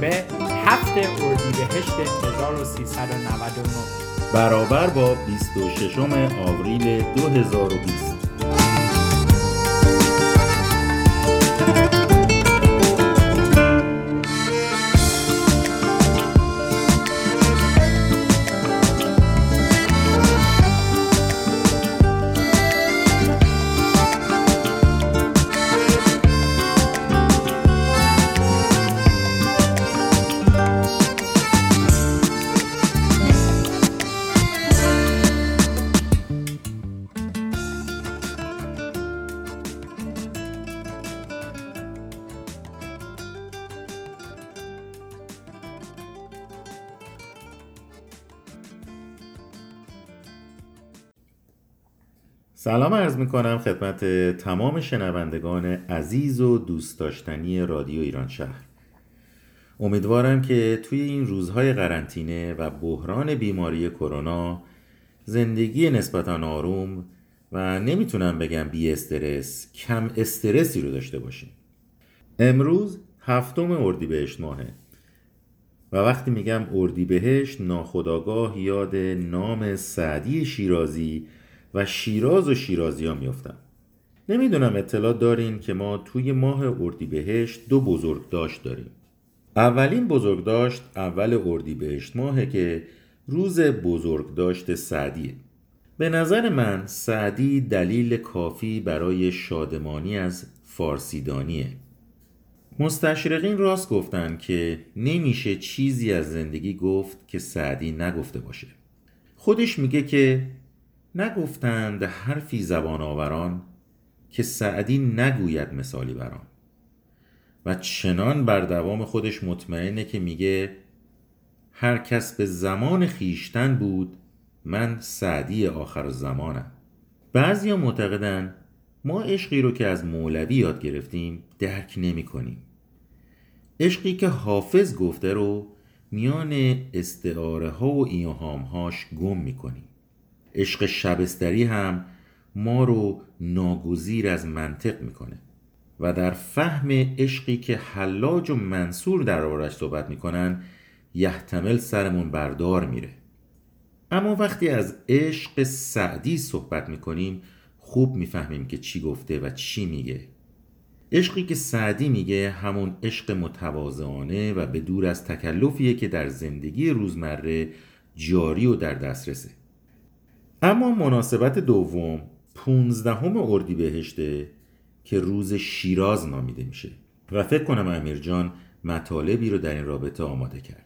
شنبه هفت اردیبهشت 1399 برابر با 26 آوریل 2020 سلام عرض می کنم خدمت تمام شنوندگان عزیز و دوست داشتنی رادیو ایران شهر. امیدوارم که توی این روزهای قرنطینه و بحران بیماری کرونا زندگی نسبتا آروم و نمی‌تونم بگم بی استرس کم استرسی رو داشته باشیم. امروز هفتم اردیبهشت ماهه و وقتی میگم اردیبهشت ناخداگاه یاد نام سعدی شیرازی و شیراز و شیرازی ها میفتم نمی‌دونم اطلاع دارین که ما توی ماه اردیبهشت دو بزرگداشت داریم. اولین بزرگداشت اول اردیبهشت ماهه که روز بزرگداشت سعدیه. به نظر من سعدی دلیل کافی برای شادمانی از فارسیدانیه. مستشرقین راست گفتن که نمیشه چیزی از زندگی گفت که سعدی نگفته باشه. خودش میگه که نگفتند حرفی زبان آوران که سعدی نگوید مثالی بران و چنان بر دوام خودش مطمئنه که میگه هر کس به زمان خیشتن بود من سعدی آخر زمانم. بعضی معتقدن ما عشقی رو که از مولوی یاد گرفتیم درک نمی کنیم. عشقی که حافظ گفته رو میان استعاره ها و ایهام هاش گم می کنیم. عشق شبستری هم ما رو ناگزیر از منطق می‌کنه و در فهم عشقی که حلاج و منصور در آرش صحبت می‌کنن یحتمل سرمون بردار میره. اما وقتی از عشق سعدی صحبت می‌کنیم خوب می‌فهمیم که چی گفته و چی میگه. عشقی که سعدی میگه همون عشق متواضعانه و به دور از تکلفیه که در زندگی روزمره جاری و در دسترسه. اما مناسبت دوم پونزدهم اردیبهشته که روز شیراز نامیده میشه. و فکر کنم امیر جان مطالبی رو در این رابطه آماده کرده.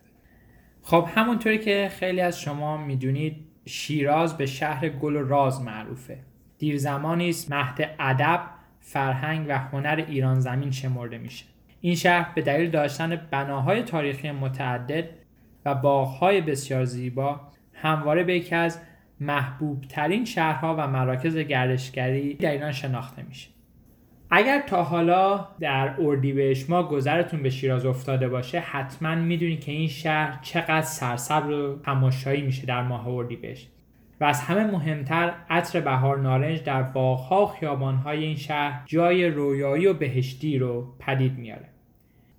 خب همونطوری که خیلی از شما می‌دونید شیراز به شهر گل و راز معروفه. دیر زمانی است مهد ادب فرهنگ و هنر ایران زمین شمرده میشه. این شهر به دلیل داشتن بناهای تاریخی متعدد و باغهای بسیار زیبا همواره به یکی از محبوب ترین شهرها و مراکز گردشگری در ایران شناخته میشه. اگر تا حالا در اردیبهشت ما گذرتون به شیراز افتاده باشه حتما می‌دونید که این شهر چقدر سرسبز و تماشایی میشه در ماه اردیبهشت و از همه مهمتر عطر بهار نارنج در باغها و خیابانهای این شهر جای رویایی و بهشتی رو پدید میاره.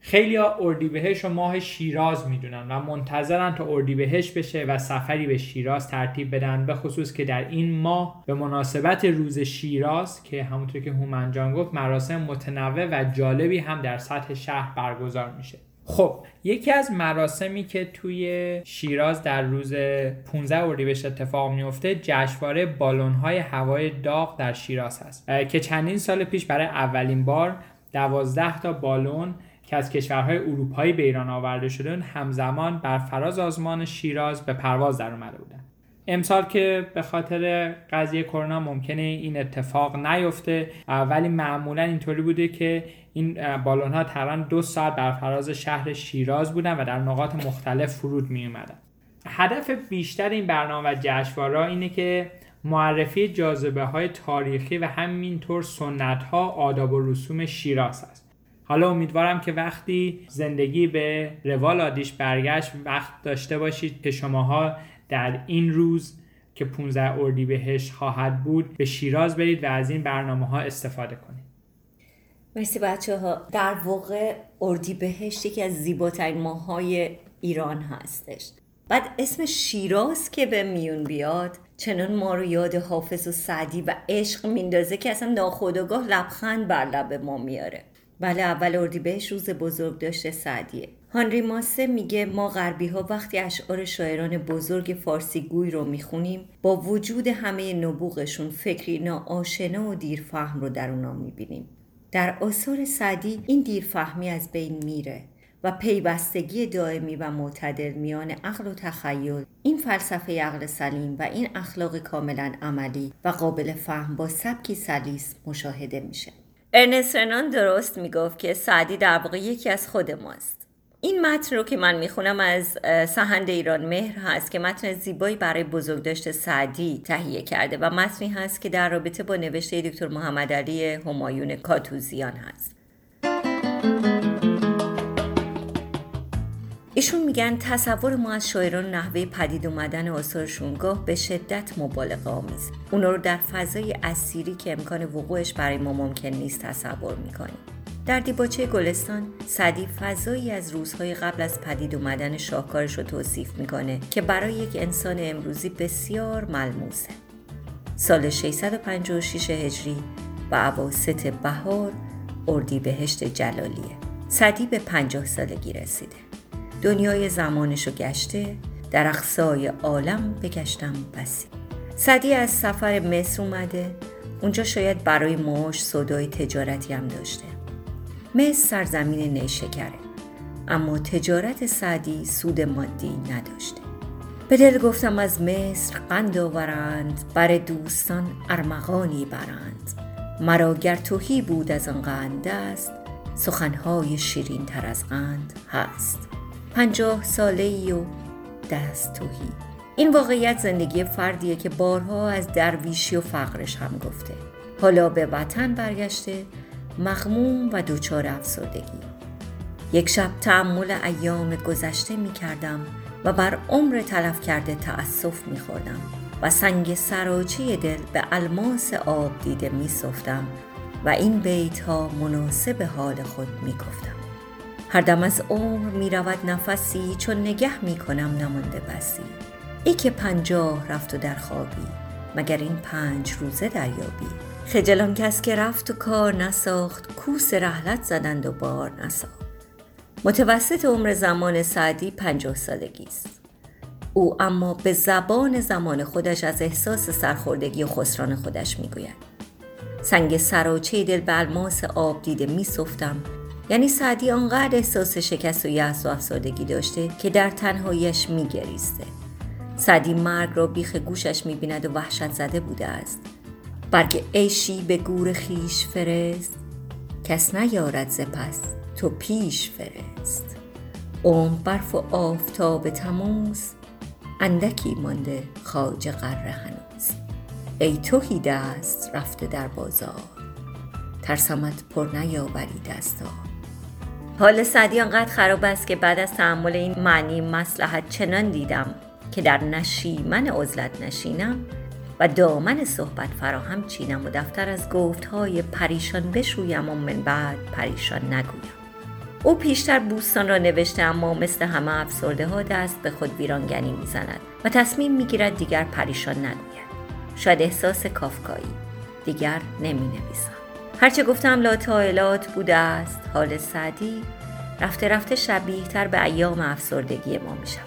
خیلی ها اردیبهشت و ماه شیراز می‌دونن و منتظرن تا اردیبهشت بشه و سفری به شیراز ترتیب بدن به خصوص که در این ماه به مناسبت روز شیراز که همونطور که هومن جان گفت مراسم متنوع و جالبی هم در سطح شهر برگزار میشه. خب یکی از مراسمی که توی شیراز در روز 15 اردیبهشت اتفاق میفته جشنواره بالون‌های هوای داغ در شیراز هست که چندین سال پیش برای اولین بار دوازده تا بالون که از کشورهای اروپایی به ایران آورده شده همزمان بر فراز آزمان شیراز به پرواز در اومده بودن. امسال که به خاطر قضیه کرونا ممکنه این اتفاق نیفته ولی معمولا اینطوری بوده که این بالون ها تقریبا دو ساعت بر فراز شهر شیراز بودن و در نقاط مختلف فرود می اومدن هدف بیشتر این برنامه و جشنواره اینه که معرفی جاذبه های تاریخی و همینطور سنت ها آداب و رسوم شیراز است. حالا امیدوارم که وقتی زندگی به روال عادیش برگشت وقت داشته باشید که شماها در این روز که 15 اردیبهشت خواهد بود به شیراز برید و از این برنامه ها استفاده کنید. مرسی بچه ها در واقع اردیبهشت یکی از زیباترین ماهای ایران هستش. بعد اسم شیراز که به میون بیاد چنان ما رو یاد حافظ و سعدی و عشق میندازه که اصلا ناخودآگاه لبخند بر لب ما میاره. بله اول اردیبهشت روز بزرگ داشته سعدیه. هانری ماسه میگه ما غربی ها وقتی اشعار شاعران بزرگ فارسی گوی رو می‌خونیم با وجود همه نبوغشون فکری ناآشنا و دیرفهم رو در اونا می‌بینیم. در آثار سعدی این دیرفهمی از بین میره و پیوستگی دائمی و معتدل میان عقل و تخیل این فلسفه عقل سلیم و این اخلاق کاملا عملی و قابل فهم با سبکی سلیس مشاهده میشه. ارنست رنان درست می‌گفت که سعدی در واقع یکی از خود ماست. این متن رو که من می‌خونم از سهند ایران مهر هست که متن زیبایی برای بزرگداشت سعدی تهیه کرده و متنی هست که در رابطه با نوشته دکتر محمد علی همایون کاتوزیان هست. ایشون میگن تصور ما از شاعران نحوه پدید اومدن آثارشون گاه به شدت مبالغه آمیز. اونا رو در فضای اسیری که امکان وقوعش برای ما ممکن نیست تصور می‌کنیم. در دیباچه گلستان سعدی فضایی از روزهای قبل از پدید اومدن شاهکارش رو توصیف می‌کنه که برای یک انسان امروزی بسیار ملموسه. سال 656 هجری و عواست بهار اردیبهشت جلالیه. سعدی به پنجاه سالگی رسیده. دنیای زمانشو گشته در اقصای عالم بگشتم بسی. سعدی از سفر مصر اومده اونجا شاید برای معاش صدای تجارتی هم داشته. مصر سرزمین نیشکره اما تجارت سعدی سود مادی نداشته. به دل گفتم از مصر قند آورند بر دوستان ارمغانی برند. مرا گر توهی بود از آن قند است سخنهای شیرین تر از قند هست. پنجاه ساله ای و دست توهی این واقعیت زندگی فردیه که بارها از درویشی و فقرش هم گفته. حالا به وطن برگشته مغموم و دچار افسردگی. یک شب تعمل ایام گذشته می کردم و بر عمر تلف کرده تأسف می خوردم و سنگ سراچه دل به الماس آب دیده می صفتم و این بیت ها مناسب حال خود می گفتم. هر دم از عمر می رود نفسی چون نگه می کنم نمانده بسی. ای که پنجاه رفت و در خوابی مگر این پنج روزه دریابی. خجلان کس که رفت و کار نساخت کوس رحلت زدند و بار نساخت. متوسط عمر زمان سعدی پنجاه سالگی است. او اما به زبان زمان خودش از احساس سرخوردگی و خسران خودش می‌گوید. سنگ سراچه دل به الماس آب دیده می یعنی سعدی آنقدر احساس شکست و یأس و افسردگی داشته که در تنهاییش میگریسته. سعدی مرگ را بیخ گوشش می‌بیند و وحشت زده بوده است. برگ عیشی به گور خیش فرست. کس نیارد زپس تو پیش فرست. اوم برف و آفتاب تموز اندکی مانده خاج قره هنوز. ای توهی دست رفته در بازار ترسمت پر نیاوری دستا حال سعدی آنقدر خراب است که بعد از تحمل این معنی مسلحت چنان دیدم که در نشیمن عزلت نشینم و دامن صحبت فراهم چینم و دفتر از گفت های پریشان بشویم و من بعد پریشان نگویم. او پیشتر بوستان را نوشته اما مثل همه افسرده ها دست به خود ویرانگنی می‌زند و تصمیم می‌گیرد دیگر پریشان نگوید. شاید احساس کافکایی دیگر نمی نویسم هرچه گفتم لا بوده است حال سعدی. رفته رفته شبیه تر به ایام افسردگی ما می شود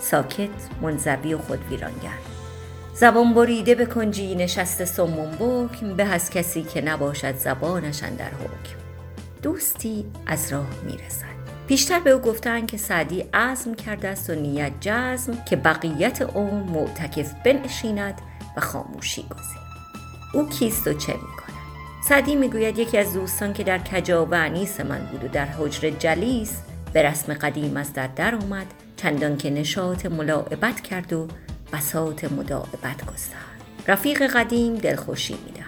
ساکت منزوی و خود ویرانگر زبان بریده به کنجی نشسته سمون بکم به از کسی که نباشد زبانشان در حکم. دوستی از راه می‌رسد. پیشتر به او گفتن که سعدی عزم کرده است و نیت جزم که بقیت عمر معتکف بنشیند و خاموشی گزید. او کیست و چه می‌کند؟ سعدی می‌گوید یکی از دوستان که در کجا من بود و در حجر جلیس به رسم قدیم از در در اومد چندان که نشاط ملاعبت کرد و بساط مداعبت گسترد. رفیق قدیم دلخوشی می‌دهد.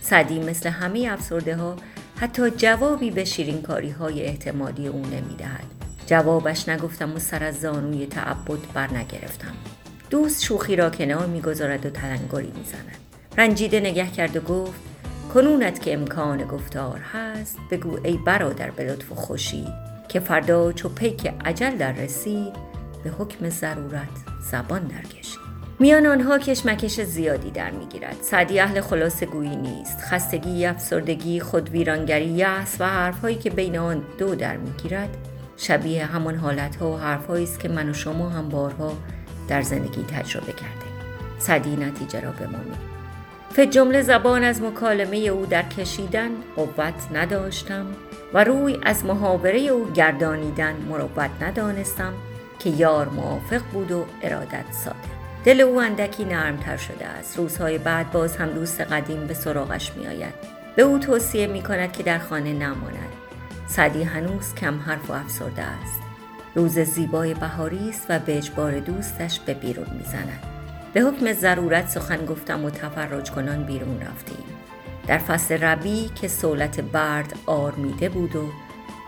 سعدی مثل همه افسرده ها حتی جوابی به شیرینکاری های احتمالی او نمی‌دهد. جوابش نگفتم و سر از زانوی تعبد بر نگرفتم دوست شوخی را کنار می‌گذارد و تلنگری می‌زند. رنجیده نگه کرد و گفت کنونت که امکان گفتار هست بگو ای برادر به لطف و خوشی که فردا چو پیک عجل در رسید به حکم ضرورت زبان درکشید میان آنها کشمکش زیادی در می‌گیرد. سعدی اهل خلاص گویی نیست. خستگی افسردگی خود ویرانگری یأس و حرفهایی که بین آن دو در می‌گیرد شبیه همان حالتها و حرفهایی است که من و شما هم بارها در زندگی تجربه کرده سعدی نتیجه را به ما جمله زبان از مکالمه او در کشیدن قوت نداشتم و روی از محاوره او گردانیدن مروت ندانستم که یار موافق بود و ارادت ساده. دل او اندکی نرمتر شده است. روزهای بعد باز هم دوست قدیم به سراغش می آید. به او توصیه می کند که در خانه نماند. سعدی هنوز کم حرف و افسرده است. روز زیبای بهاری است و به اجبار دوستش به بیرون می‌زند. به حکم ضرورت سخن گفتم و تفرج کنان بیرون رفتیم. در فصل ربی که سولت برد آرمیده بود و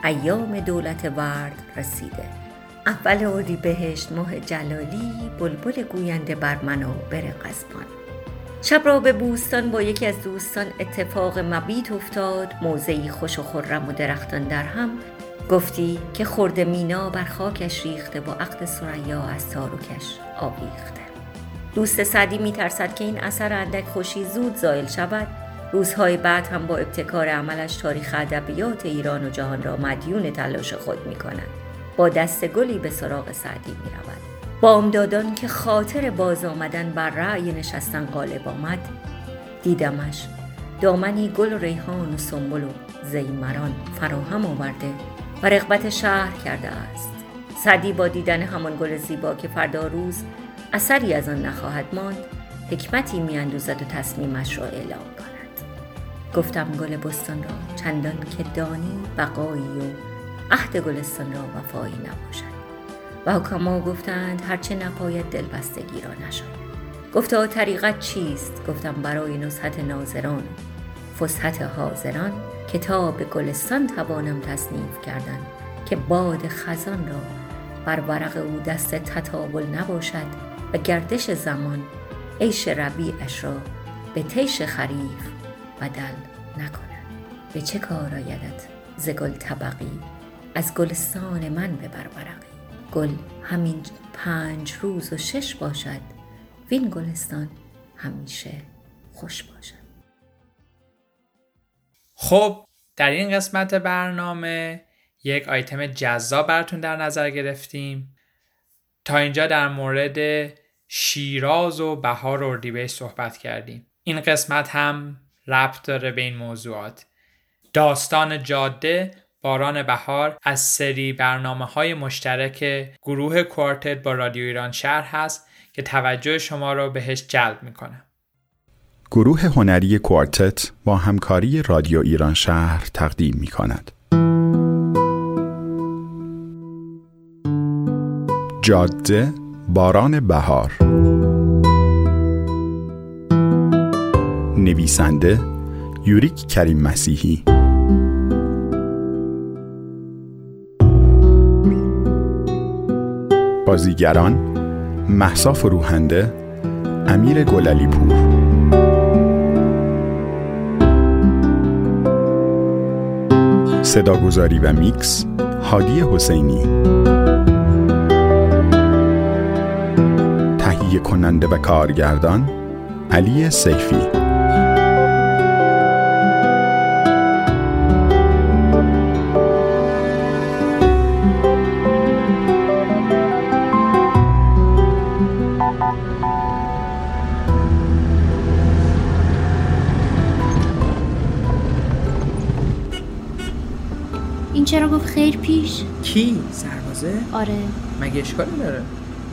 ایام دولت ورد رسیده. اول اردی بهشت ماه جلالی بلبل گوینده بر منابر قزبان شب را به بوستان با یکی از دوستان اتفاق مبیت افتاد. موضعی خوش و خرم و درختان در هم. گفتی که خورده مینا بر خاکش ریخته با عقد سریا از تاروکش آویخته. دوست سعدی میترسد که این اثر اندک خوشی زود زایل شود روزهای بعد هم با ابتکار عملش تاریخ ادبیات ایران و جهان را مدیون تلاش خود می کند. با دست گلی به سراغ سعدی می رود. بامدادان که خاطر باز آمدن بر رأی نشستن غالب آمد دیدمش دامنی گل و ریحان و سنبل و زیمران فراهم آورده و رغبت شهر کرده است سعدی با دیدن همان گل زیبا که فردا روز اثری از آن نخواهد ماند حکمتی میاندوزد و تصمیمش را اعلام کند. گفتم گل بستان را چندان که دانی بقایی و عهد گلستان را وفایی نباشد. و حکما گفتند هرچه نپاید دلبستگی را نشاید. گفتا طریقت چیست؟ گفتم برای نصحت ناظران. فسحت حاضران کتاب گلستان توانم تصنیف کردن که باد خزان را بر ورق او دست تطاول نباشد. و گردش زمان عیش ربیعش را به تیش خریف بدل نکند. به چه کار آیدت ز گل طبقی؟ از گلستان من به برقی گل همین پنج روز و شش باشد وین گلستان همیشه خوش باشد. خب در این قسمت برنامه یک آیتم جذاب براتون در نظر گرفتیم. تا اینجا در مورد شیراز و بهار اردیبهشت صحبت کردیم. این قسمت هم ربط داره به این موضوعات. داستان جاده باران بهار از سری برنامه های مشترک گروه کوارتت با رادیو ایران شهر هست که توجه شما را بهش جلب می‌کنه. گروه هنری کوارتت با همکاری رادیو ایران شهر تقدیم می کند. جاده باران بهار. نویسنده یوریک کریم مسیحی. بازیگران محسا فروهنده امیر گلالی پور. صداگذاری و میکس هادی حسینی. تهیه کننده و کارگردان علی سیفی این چرا گفت خیر پیش؟ کی؟ سربازه؟ آره مگه اشکالی داره؟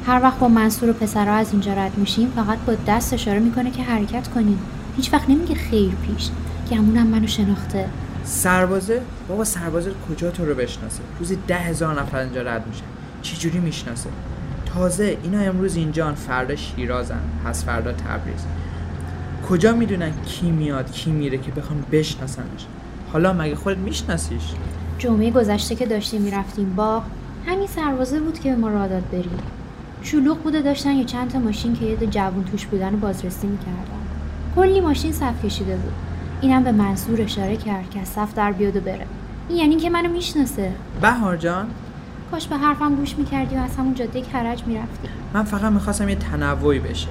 هر وقت با منصور و پسرها از اینجا رد میشیم فقط با دست اشاره می‌کنه که حرکت کنیم. هیچ وقت نمیگه خیر پیش. گمونم منو شناخته. سربازه؟ بابا سربازه کجا تو رو بشناسه؟ روزی ده هزار نفر اینجا رد میشن. چجوری می‌شناسه؟ تازه اینا امروز اینجان فردا شیرازن. پس فردا تبریز. کجا می‌دونن کی میاد کی میره که بخوان بشناسنش؟ حالا مگه خودت میشناسیش؟ جمعه گذشته که داشتیم می‌رفتیم باغ همین سربازه بود که به ما راه داد بریم شلوغ بوده داشتن یه چند تا ماشین که یه دو جوون توش بودن و بازرسی می‌کردن. کلی ماشین صف کشیده بود. اینم به منصور اشاره کرد که از صف در بیاد و بره. این یعنی که منو می‌شناسه. بهار جان؟ کاش به حرفم گوش می‌کردی و از همون جاده کرج می‌رفتی. من فقط می‌خواستم یه تنوعی بشه.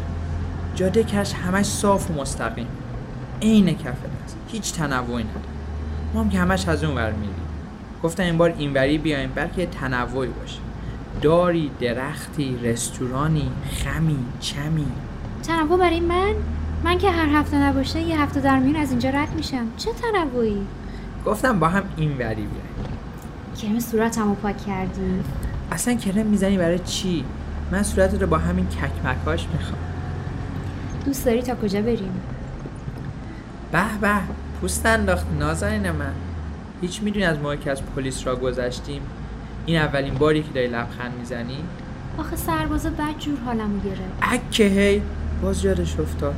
جاده کرج همش صاف و مستقیم. عین کف دست. هیچ تنوعی نداره. ما هم که همش از اون ور میریم. گفتم این بار اینوری بیایم بلکه یه تنوعی باشه. داری درختی رستورانی خمی چمی. تنوع برای من؟ من که هر هفته نباشه یه هفته در میون از اینجا رد میشم. چه تنوعی؟ گفتم با هم اینوری بیایم کرم صورتمو پاک کردی؟ اصلا کرم می‌زنی برای چی؟ من صورت رو با همین ککمکاش می‌خوام. دوست داری تا کجا بریم؟ به به پوست انداخت نازنین من. هیچ می‌دونی از موقعی که از پلیس را گذشتیم این اولین باری که داری لبخند می‌زنی؟ آخه سربازا بد جور حالمو گرفت. اکه هی باز یادش افتاد.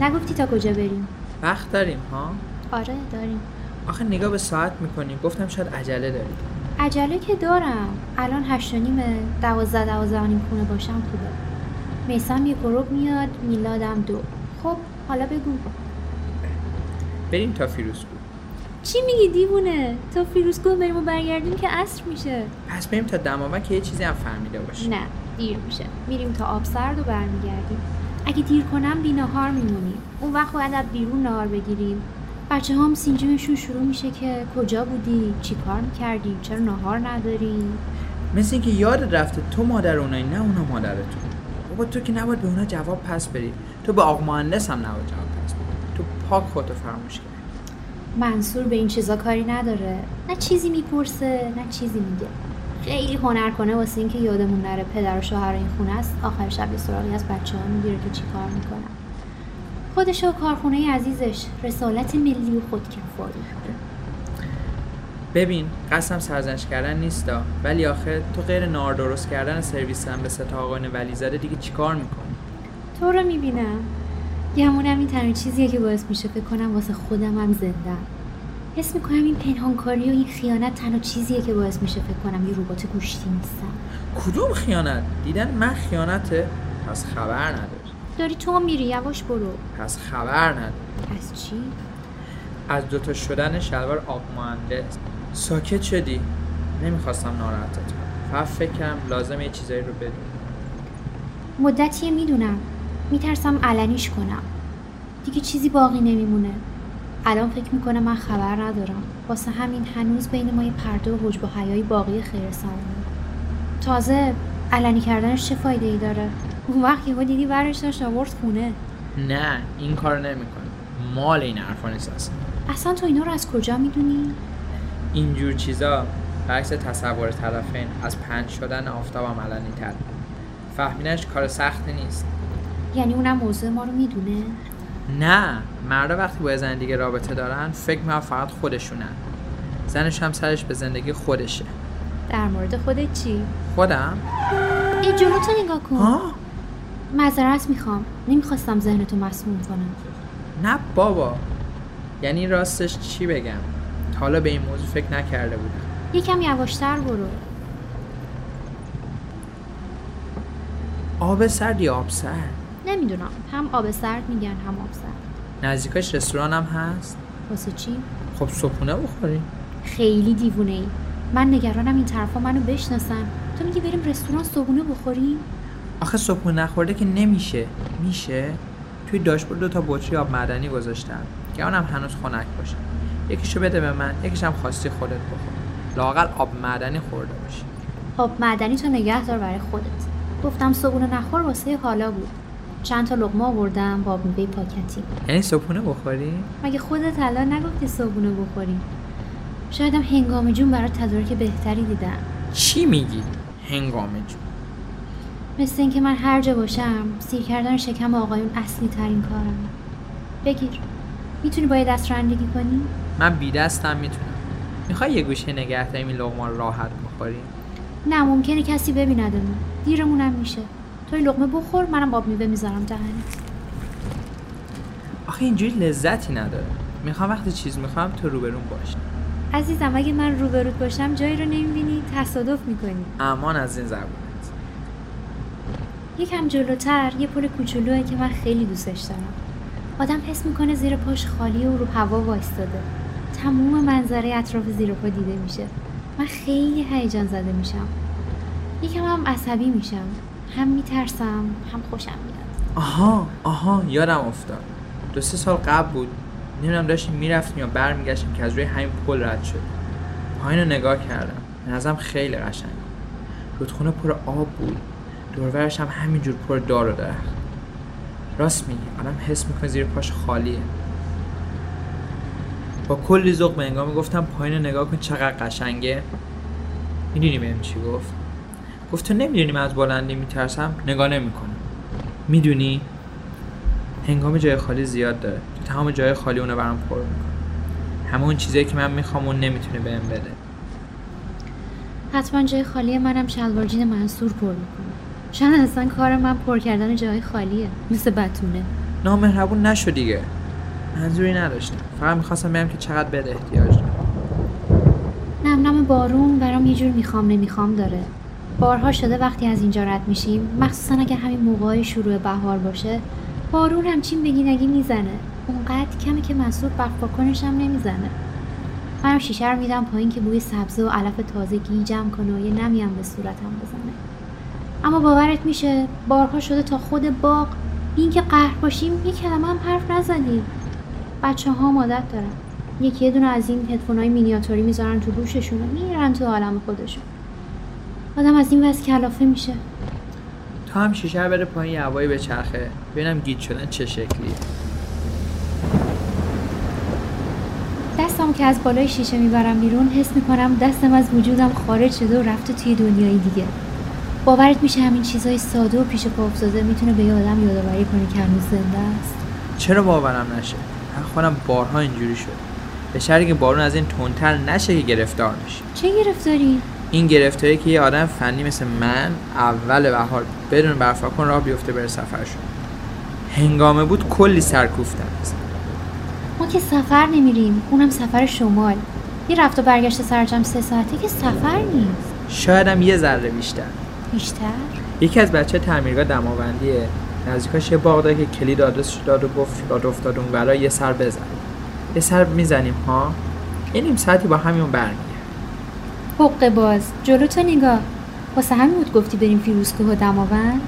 نگفتی تا کجا بریم؟ وقت داریم ها؟ آره داریم. آخه نگاه به ساعت می‌کنیم گفتم شاید عجله داری عجله که دارم. الان هشت و نیمه دوازده دوازده و نیم خونه باشم خوبه. میسم یه گروب میاد میلادم دو. خب حالا بگو. بریم تا فیروزکو چی میگی دیوونه؟ تا فیروزکو بریم و برگردیم که عصر میشه. پس بریم تا دماوند که یه چیزی هم فهمیده باشی نه دیر میشه. میریم تا آب سرد و برمیگردیم. اگه دیر کنم بی نهار میمونیم. اون وقت باید از بیرون نهار بگیریم. بچه هم سینجیمشون شروع میشه که کجا بودی؟ چی کار می‌کردی چرا نهار نداری مثل اینکه یاد رفته تو مادر اونایی نه اونا مادر تو بابا تو که نباید به اونا جواب پس بدی. تو به آقا مهندس هم نباید جواب پس بدی. تو پاک خودتو فراموش کردی منصور به این چیزا کاری نداره. نه چیزی می‌پرسه نه چیزی میگه. خیلی هنر کنه واسه اینکه یادمون نره پدر و شوهر این خونه است. آخر شب یه سراغی از بچه ها می‌گیره که چی کار می‌کنن. خودش و کارخونه عزیزش رسالت ملی و خودکفایی ببین قسم سرزنش کردن نیستا. ولی آخه تو غیر نار درست کردن سرویس هم به ستا آقایون ولی زده دیگه چیکار می‌کنی؟ تو رو می‌بینم. گمونم این تنها چیزیه که باعث میشه فکر کنم واسه خودم هم زنده حس می‌کنم این پنهانکاری و این خیانت تنها چیزیه که باعث میشه فکر کنم یه ربات گوشتی نیستم. کدوم خیانت؟ دیدن من خیانته پس خبر نداری داری تو میری یواش برو. پس خبر نداری از چی؟ از دوتا شدن شلوار آب مهندس ساکت شدی؟ نمی‌خواستم ناراحتت کنم. فقط فکرم لازم یه چیزایی رو بدون مدتیه می‌دونم. میترسم علنیش کنم. دیگه چیزی باقی نمیمونه. الان فکر می‌کنم من خبر ندارم. واسه همین هنوز بین ما یه پرده و حجب و حیای باقی خیر سرمونه تازه علنی کردنش چه فایده ای داره؟ اون وقت یهو دیدی ورش داشت آورد خونه. نه این کار نمی‌کنه. مال این حرفا نیست اصلا. اصلا تو اینا رو از کجا می‌دونی؟ اینجور چیزا برعکس تصور طرفین از پنج شدن آفتاب هم علنی تر. فهمیدنش کار سختی نیست. یعنی اونم موضوع ما رو می‌دونه؟ نه مردا وقتی با زن دیگه رابطه دارن فکر می‌کنن فقط خودشونن. زنش هم سرش به زندگی خودشه. در مورد خودت چی؟ خودم؟ ای جلوتو نگاه کن. ها؟ معذرت می‌خوام. نمی‌خواستم ذهنتو مسموم کنم. نه بابا. یعنی راستش چی بگم؟ تا حالا به این موضوع فکر نکرده بودم. یکم یواشتر برو. آب سرد یا آب سرد؟ نمی‌دونم. هم آب سرد میگن هم آب سرد. نزدیکاش رستوران هم هست؟ واسه چی؟ خب صبحونه بخوریم خیلی دیوونه ای. من نگرانم این طرفا منو بشناسن. تو میگی بریم رستوران صبحونه بخوریم؟ آخه صبحونه نخورده که نمیشه. میشه؟ توی داشبورد دو تا بطری آب معدنی گذاشتم. که اونم هنوز خنک باشه. یکیشو بده به من یکیش هم خواستی خودت بخور. لاقل آب معدنی خورده باشی. آب معدنی تو نگه دار برای خودت. گفتم صبحونه نخور واسه حالا بود. چند تا لقمه آوردم با میوه پاکتی. یعنی صبحونه بخوری؟ مگه خودت الان نگفتی صبحونه بخوریم شایدم هنگام جون برای تدارک بهتری دیدم. چی میگی؟ هنگامه جون. مثل اینکه من هر جا باشم سیر کردن شکم آقایون اصلی ترین کارم بگیر. می‌تونی با یه دست رانندگی کنی؟ من بی دستم می‌تونم. می‌خوای یه گوشه نگه داریم این رو راحت بخوریم نه ممکنه کسی ببیندمون. دیرمونم میشه. تو این لقمه بخور منم آب میوه می‌ذارم دهنت. آخه اینجوری لذتی نداره. می‌خوام وقتی چیز می‌خوام تو روبرون باشی عزیزم اگه من روبروت باشم جایی رو نمی‌بینی؟ تصادف می‌کنی. امان از این زبونت. یکم جلوتر یه پل کوچولوه که من خیلی دوستش دارم. آدم حس می‌کنه زیر پاش خالی و رو هوا وایستاده. تموم منظره اطراف زیر پا دیده میشه. من خیلی هیجان زده میشم. یکم هم عصبی میشم. هم میترسم هم خوشم میاد. آها آها یادم افتاد. دو سه سال قبل بود. نمی‌دونم داشتیم می‌رفتیم یا برمیگشتیم که از روی همین پل رد شد. پایین رو نگاه کردم. به نظرم خیلی قشنگ. رودخونه پر آب بود. دورورش هم همینجور پر دار و درخت. راست میگی آدم حس می‌کنه زیر پاش خالیه. با کلی ذوق به انگام گفتم پایین نگاه کن چقدر قشنگه. می‌دونی بهم چی گفت؟ گفت تو نمی‌دونی من از بلندی میترسم؟ نگاه نمی‌کنم می‌دونی؟ هنگام جای خالی زیاد داره. تو تمام جای خالی اونو برام پر می‌کنه. همه اون چیزایی که من می‌خوام اون نمی‌تونه بهم بده. حتما جای خالی منم شلوار جین منصور پر می‌کنه. شاید اصلا کار من پر کردن جای خالیه. مثل بتونه. نامهربون نشو دیگه. منظوری نداشتم. فقط می‌خواستم بگم که چقدر بهت احتیاج دارم. نم نم بارون برام یه جور می‌خوام نمی‌خوام داره. بارها شده وقتی از اینجا رد میشیم مخصوصا اگه همین موقع شروع بهار باشه بارون همچین بگی نگی می‌زنه. اونقدر کمه که مسعود کنش هم نمی‌زنه. منم شیشه رو میدم پایین که بوی سبزه و علف تازگی جمع کنه و یه نمی هم به صورتم بزنه. اما باورت میشه بارها شده تا خود باغ این که قهر باشیم یه کلمه هم حرف نزنیم. بچه ها عادت دارن. یکی یه دونه از این هدفون های مینیاتوری می‌ذارن تو گوششون و میرن تو عالم خودشون. آدم از این وضع کلافه میشه. تا هم شیشه بره پایین یه هوایی به چرخه ببینم گیت شدن چه شکلیه. دستم که از بالای شیشه می‌برم بیرون حس می‌کنم دستم از وجودم خارج شده و رفته توی دنیای دیگه. باورت میشه همین چیزای ساده و پیش پا افتاده می‌تونه به یه آدم یادآوری کنه که هنوز زنده است. چرا باورم نشه؟ من خودم بارها اینجوری شد. به شرطی که بارون از این تندتر نشه که گرفتار میشه چه گرفتاری؟ این گرفتاری که یه آدم فنی مثل من اول بهار بدون برفاکن راه بیفته بره سفرشون هنگامه بود کلی سرکوفتن ما که سفر نمیریم اونم سفر شمال. یه رفت و برگشت سرجم سه ساعته که سفر نیست. شاید هم یه ذره بیشتر. بیشتر؟ یکی از بچه تعمیرگاه دماوندیه. نزدیکاش یه باغ داره که کلید آدرسش داد و گفت داد افتاد اون برای یه سر بزن. یه سر می‌زنیم ها؟ یه نیم ساعتی با همین برمیگه حق باز. جلو تو نگاه؟ واسه همین بود گفتی بریم فیروزکوه و دماوند؟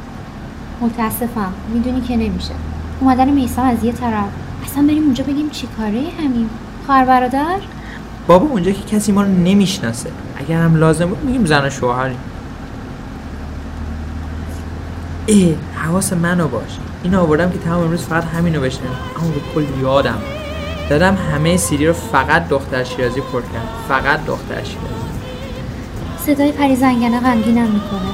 متاسفم. می‌دونی که نمیشه. اومدن میسم از یه طرف. اصلا بریم اونجا بگیم چی کاره همیم خواهر برادر؟ بابا اونجا که کسی ما رو نمی‌شناسه. اگر هم لازم بود میگیم زن و ای حواس منو باش. این آوردم که تمام امروز فقط همینو بشنویم. اما به کل یادم. دادم همه سیری رو فقط دختر شیرازی پر کرد. فقط دختر شیرازی. صدای پری زنگنه غمگینم می‌کنه.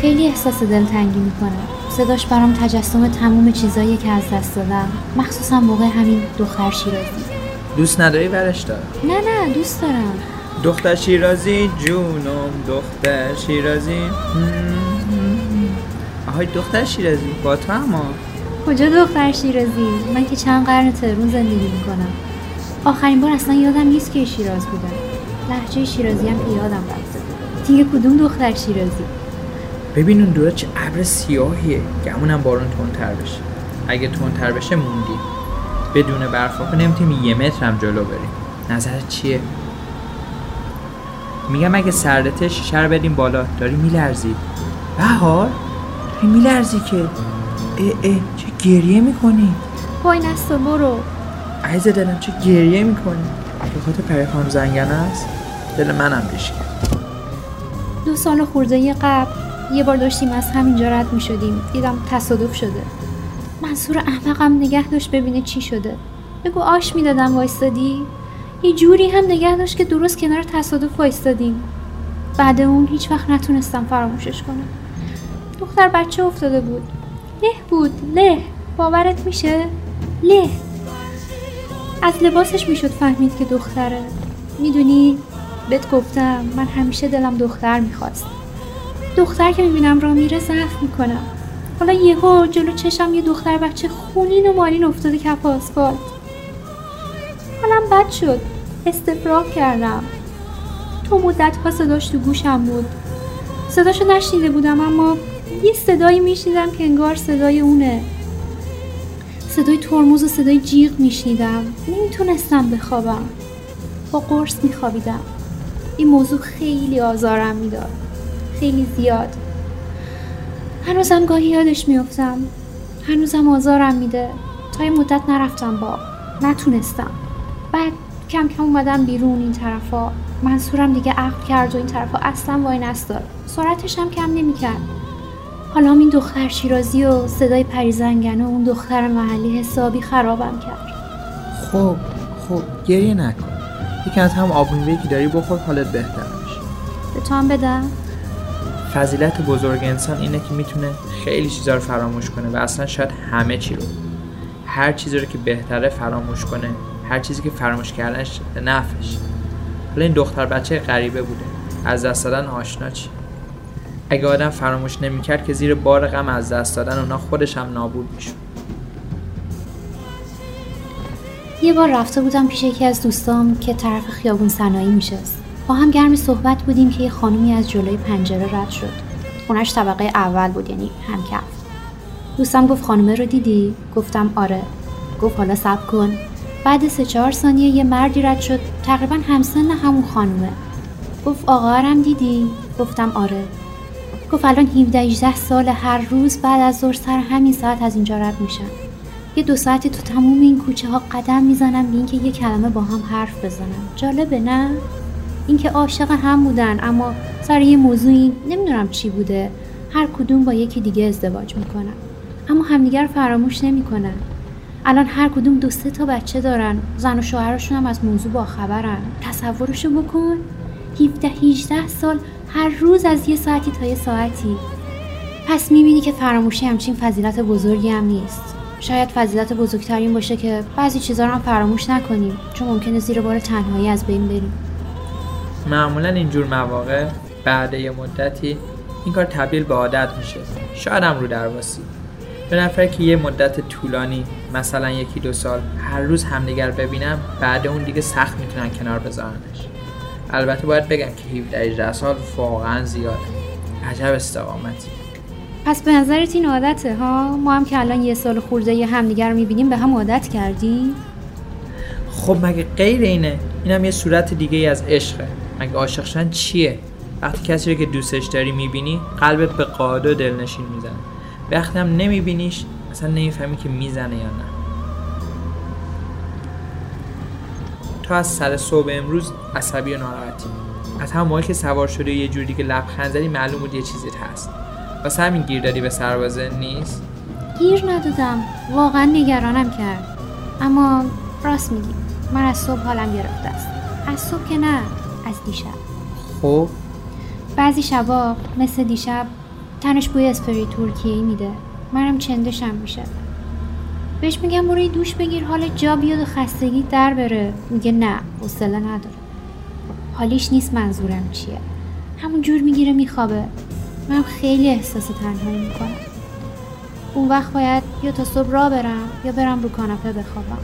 خیلی احساس دلتنگی می‌کنه. صداش برام تجسم تموم چیزایی که از دست دادم. مخصوصا موقع همین دختر شیرازی. دوست نداری ورش دارم؟ نه نه دوست دارم. دختر شیرازی جونم دختر شیرازی. آهای دختر شیرازی با تو اما کجا دختر شیرازی؟ من که چند قرن تهرون زندگی می‌کنم. آخرین بار اصلا یادم نیست که شیراز بودم. لحجه شیرازی هم که یادم رفته. دیگه کدوم دختر شیرازی؟ ببین اون دورا چه ابر سیاهیه گمونم بارون تندتر بشه. اگه تندتر بشه موندی. بدون برفاکو نمی‌تونیم یه متر هم جلو بریم. نظرت چیه؟ میگم اگه سردته شیشه رو بدیم بالا. داری میلرزی. بهار؟ داری میلرزی که. اه اه چه گریه می‌کنی؟ پای نست و برو. عیز دلم چه گریه می‌کنی؟ به خاطر پری خانم زنگنه است؟ دل منم بشکن. دو سال خورده قبل یه بار داشتیم از همینجا رد می‌شدیم. دیدم تصادف شده. منصور احمقم نگه داشت ببینه چی شده. بگو آش می‌دادم وایستادی؟ یه جوری هم نگه داشت که درست کنار تصادف وایستادیم. بعد اون هیچ وقت نتونستم فراموشش کنم. دختر بچه افتاده بود. له بود له. باورت میشه؟ له. از لباسش می‌شد فهمید که دختره. می‌دونی بهت گفتم من همیشه دلم دختر می‌خواست. دختر که می‌بینم را میره ضعف می‌کنم حالا یهو جلو چشم یه دختر بچه خونین و مالین افتاده کف آسفالت. حالم بد شد. استفراغ کردم. تو مدت ها صداش تو گوشم بود. صداشو نشنیده بودم اما یه صدایی میشنیدم که انگار صدای اونه. صدای ترمز و صدای جیغ میشنیدم. نمی‌تونستم بخوابم. با قرص میخوابیدم. این موضوع خیلی آزارم می‌داد. خیلی زیاد. هنوزم گاهی یادش میفتم هنوزم آزارم میده. تا یه مدت نرفتم با. نتونستم. بعد کم کم اومدم بیرون این طرفا. منصورم دیگه عقل کرد و این طرفا اصلا وای نستاد سرعتش هم کم نمی‌کرد. حالا این دختر شیرازی و صدای پریزنگنه و اون دختر محلی حسابی خرابم کرد. خب خب گریه نکن. یکی از هم آب که داری بخور حالت بهتر میشه. به تو هم بدم. فضیلت بزرگ انسان اینه که می‌تونه خیلی چیزا رو فراموش کنه و اصلا شاید همه چی رو. هر چیزی رو که بهتره فراموش کنه. هر چیزی که فراموش کردنش به نفعش. حالا این دختر بچه غریبه بوده. از دست دادن آشنا چی؟ اگه آدم فراموش نمی‌کرد که زیر بار غم از دست دادن اونا خودش هم نابود می‌شد. یه بار رفته بودم پیش یکی از دوستام که طرف خیابون صنایع میشست. با هم گرم صحبت بودیم که یه خانومی از جلوی پنجره رد شد. خونش طبقه اول بود یعنی همکف. دوستم گفت خانومه رو دیدی؟ گفتم آره. گفت حالا سب کن. بعد سه چهار ثانیه یه مردی رد شد. تقریبا همسن همون خانومه. گفت آقا دیدی؟ گفتم آره. گفت الان 17 18 سال هر روز بعد از ظهر سر همین ساعت از اینجا رد میشن یه دو ساعتی تو تموم این کوچه ها قدم می‌زنم به اینکه یه کلمه با هم حرف بزنم. جالبه نه؟ اینکه عاشق هم بودن اما سر یه موضوعی نمی‌دونم چی بوده. هر کدوم با یکی دیگه ازدواج می‌کنن. اما همدیگر فراموش نمی‌کنن. الان هر کدوم دو سه تا بچه دارن. زن و شوهرشون هم از موضوع باخبرن تصورشو بکن. 17 18 سال هر روز از یه ساعتی تا یه ساعتی. پس می‌بینی که فراموشی همچین فضیلت بزرگی هم نیست. شاید فضیلت بزرگترین باشه که بعضی چیزا رو فراموش نکنیم چون ممکنه زیر بار تنهایی از بین بریم. معمولا اینجور مواقع بعد یه مدتی این کار تبدیل به عادت میشه. شاید هم رو درواسی. به نفر که یه مدت طولانی مثلا یکی دو سال هر روز همدیگر ببینم بعد اون دیگه سخت می‌تونن کنار بذارنش. البته باید بگم که 17 18 سال واقعا زیاده. عجب استقامتی. پس به نظرت این عادته ها؟ ما هم که الان یه سال خورده یه همدیگر رو می‌بینیم به هم عادت کردی؟ خب مگه غیر اینه؟ اینم یه صورت دیگه ای از عشقه. مگه عاشق شدن چیه؟ وقتی کسی رو که دوستش داری می‌بینی قلبت به قاعده دلنشین می‌زنه. وقتی هم نمیبینیش اصلا نمی‌فهمی که می‌زنه یا نه. تو از سر صبح امروز عصبی و ناراحتی. از هم که سوار شده یه جوری که لبخند زدی معلوم بود یه چیزی هست. واسه همین گیر دادی به سربازه نیست؟ گیر ندادم. واقعا نگرانم کرد. اما راست میگی. من از صبح حالم گرفته است. از صبح که نه از دیشب. خب؟ بعضی شبا مثل دیشب تنش بوی اسپری ترکیه میده. منم چندشم میشه. بهش میگم برو دوش بگیر حال جا بیاد و خستگی در بره. میگه نه حوصله نداره حالیش نیست منظورم چیه. همون جور می‌گیره میخوابه. من خیلی احساس تنهایی می‌کنم. اون وقت باید یا تا صبح را برم یا برم رو کاناپه بخوابم.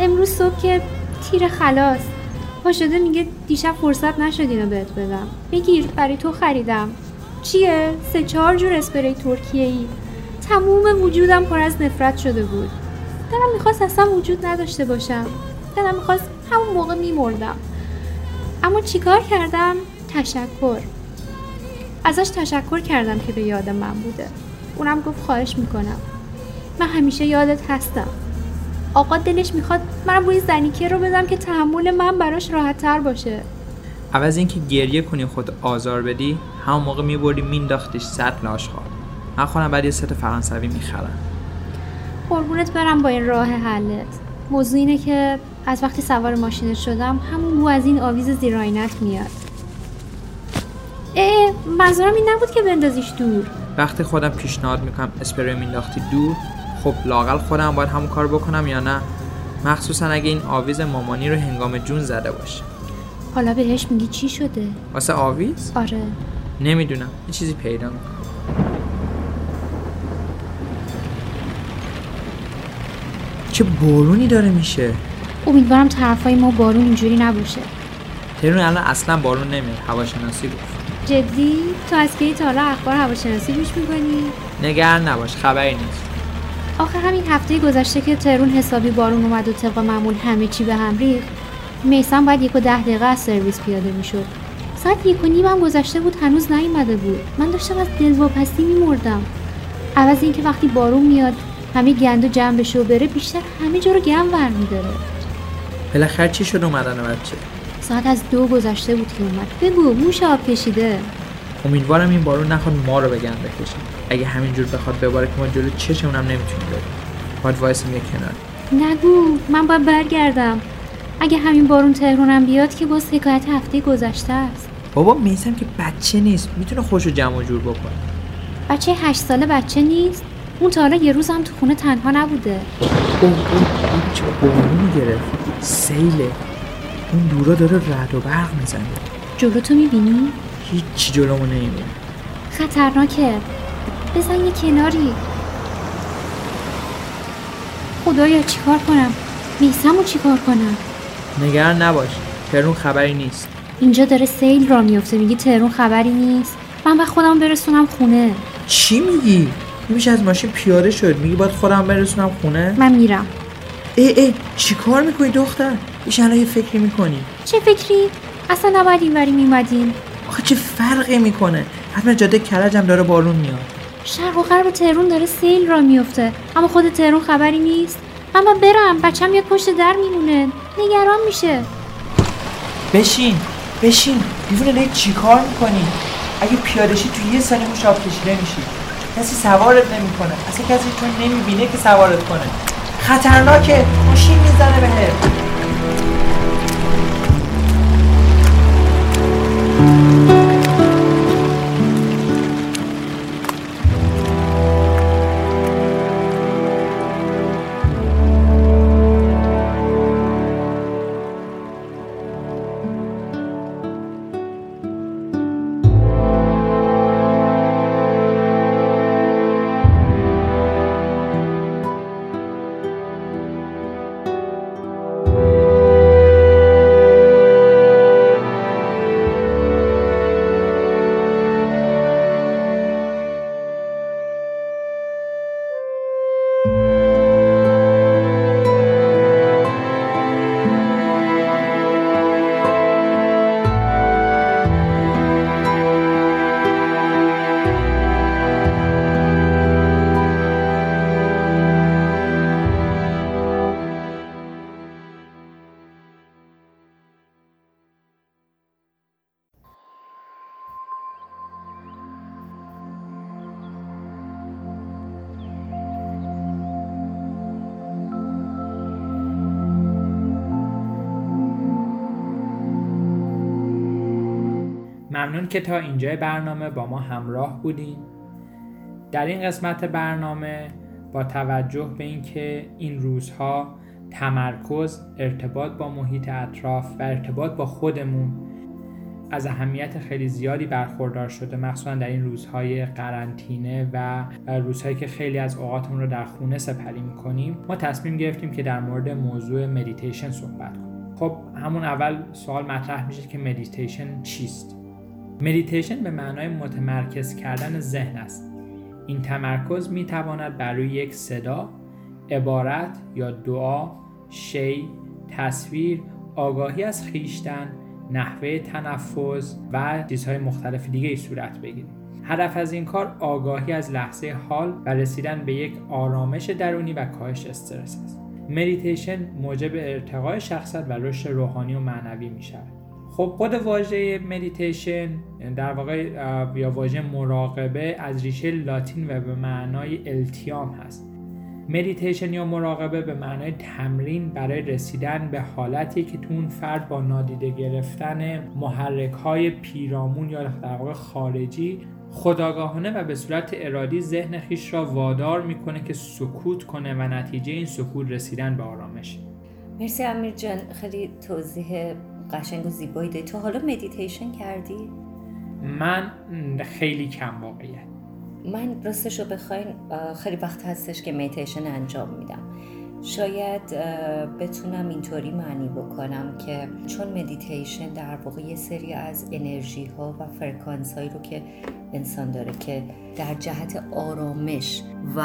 امروز صبح که تیر خلاص. پا شده میگه دیشب فرصت نشد اینو بهت بدم. بگیر برای تو خریدم. چیه؟ سه چهار جور اسپری ترکیه ای تموم وجودم پر از نفرت شده بود. دلم می‌خواست اصلا وجود نداشته باشم. دلم می‌خواست همون موقع میمردم. اما چیکار کردم؟ تشکر. ازش تشکر کردم که به یاد من بوده. اونم گفت خواهش می‌کنم. من همیشه یادت هستم. آقا دلش می‌خواد من روی زنیکه رو بدم که تحمل من براش راحت تر باشه. عوض اینکه گریه کنی خود آزار بدی همون موقع میبردی مینداختیش سطل آشغال. من خودم بعد یه ست فرانسوی می‌خرم. قربونت برم با این راه حلت. موضوع اینه که از وقتی سوار ماشینت شدم همون بو از این آویز زیراینت میاد. اه منظورم این نبود که بندازیش دور. وقتی خودم پیشنهاد می‌کنم اسپری مینداختی دور خب لاقل خودم باید همون کار بکنم یا نه؟ مخصوصا اگه این آویز مامانی رو هنگام جون زده باشه. حالا بهش میگی چی شده؟ واسه آویز؟ آره. نمی‌دونم یه چیزی پیدا می‌کنم. چه بارونی داره میشه؟ امیدوارم طرفای ما بارون اینجوری نباشه. تهرون الان اصلا بارون نمیاد هواشناسی گفت. جدی؟ تو از کی تا حالا اخبار هواشناسی گوش می‌کنی؟ نگران نباش خبری نیست. آخه همین هفته گذشته که تهرون حسابی بارون اومد و طبق معمول همه چی به هم ریخت میسم باید یک و ده دقیقه از سرویس پیاده می‌شد. ساعت یک و نیم هم گذشته بود هنوز نیومده بود. من داشتم از دلواپسی میمردم. عوض اینکه وقتی بارون میاد همه گندو جمع بشه و بره بیشتر همه جا رو گم ور میداره. بالاخره چی شد اومدن بچه؟ ساعت از دو گذشته بود که اومد. بگو موش آب کشیده. امیدوارم این بارون نخواد ما رو به گند بکشه. اگه همینجور بخواد بباره که ما جلو چشمونم نمی‌تونیم بریم. باید وایسیم یه کنار. نگو من باید برگردم. اگه همین بارون تهرونم بیاد که باز حکایت هفته گذشته است. بابا میسم که بچه نیست. می‌تونه خوش جمع و جور بکنه. بچه هشت ساله بچه نیست. اون تا حالا یه روز هم تو خونه تنها نبوده. اوه اوه چه بارونی گرفت؟ سیله. اون دورا داره رد و برق می‌زنه. جلو تو می‌بینی؟ هیچی جلومو نمی‌بینه. خطرناکه. بزن یه کناری. خدایا چیکار کنم؟ میسم رو چیکار کنم؟ نگران نباش تهرون خبری نیست. اینجا داره سیل را میفته میگی تهرون خبری نیست؟ من به خودم برسونم خونه. چی میگی؟ میشه از ماشین پیاده شد. میگی باید خودم برسونم خونه؟ من میرم. ای ای چی کار می‌کنی دختر؟ بیش الان یه فکری می‌کنی؟ چه فکری؟ اصلا نباید اینوری میومدیم آخه چه فرقی می‌کنه؟ حتما جاده کرج هم داره بارون میاد. شرق و غرب تهرون داره سیل را میفته اما خود تهرون خبری نیست. باید برم بچم یاد پشت در میمونه. نگران میشه. بشین بشین. دیوونه داری چی کار می‌کنی؟ اگه پیادشی تو یه ثانیه موش آب کشیده میشی کسی سوارت نمی‌کنه. اصلا کسی تو نمی‌بینه که سوارت کنه. خطرناکه. ماشین می‌زنه بهت. که تا اینجای برنامه با ما همراه بودین. در این قسمت برنامه با توجه به اینکه این روزها تمرکز ارتباط با محیط اطراف و ارتباط با خودمون از اهمیت خیلی زیادی برخوردار شده مخصوصا در این روزهای قرنطینه و روزهایی که خیلی از اوقاتمون رو در خونه سپری می‌کنیم ما تصمیم گرفتیم که در مورد موضوع مدیتیشن صحبت کنیم. خب همون اول سوال مطرح میشه که مدیتیشن چیست؟ مدیتیشن به معنای متمرکز کردن ذهن است این تمرکز می تواند بر روی یک صدا، عبارت یا دعا، شی، تصویر، آگاهی از خویشتن، نحوه تنفس و چیزهای مختلف دیگه ای صورت بگیرد. هدف از این کار آگاهی از لحظه حال و رسیدن به یک آرامش درونی و کاهش استرس است. مدیتیشن موجب ارتقای شخصیت و رشد روحانی و معنوی می شود. خب خود واژه مدیتیشن در واقع یا واژه مراقبه از ریشه لاتین و به معنای التیام هست. مدیتیشن یا مراقبه به معنای تمرین برای رسیدن به حالتی که تو اون فرد با نادیده گرفتن محرک های پیرامون یا در واقع خارجی خودآگاهانه و به صورت ارادی ذهن خویش را وادار می‌کنه که سکوت کنه و نتیجه این سکوت رسیدن به آرامش. مرسی امیر جان خیلی توضیح قشنگ و زیبایی داری. تو حالا مدیتیشن کردی؟ من خیلی کم واقعیت من راستش رو بخواین خیلی وقت هستش که مدیتیشن انجام میدم. شاید بتونم اینطوری معنی بکنم که چون مدیتیشن در واقع یه سری از انرژی ها و فرکانس هایی رو که انسان داره که در جهت آرامش و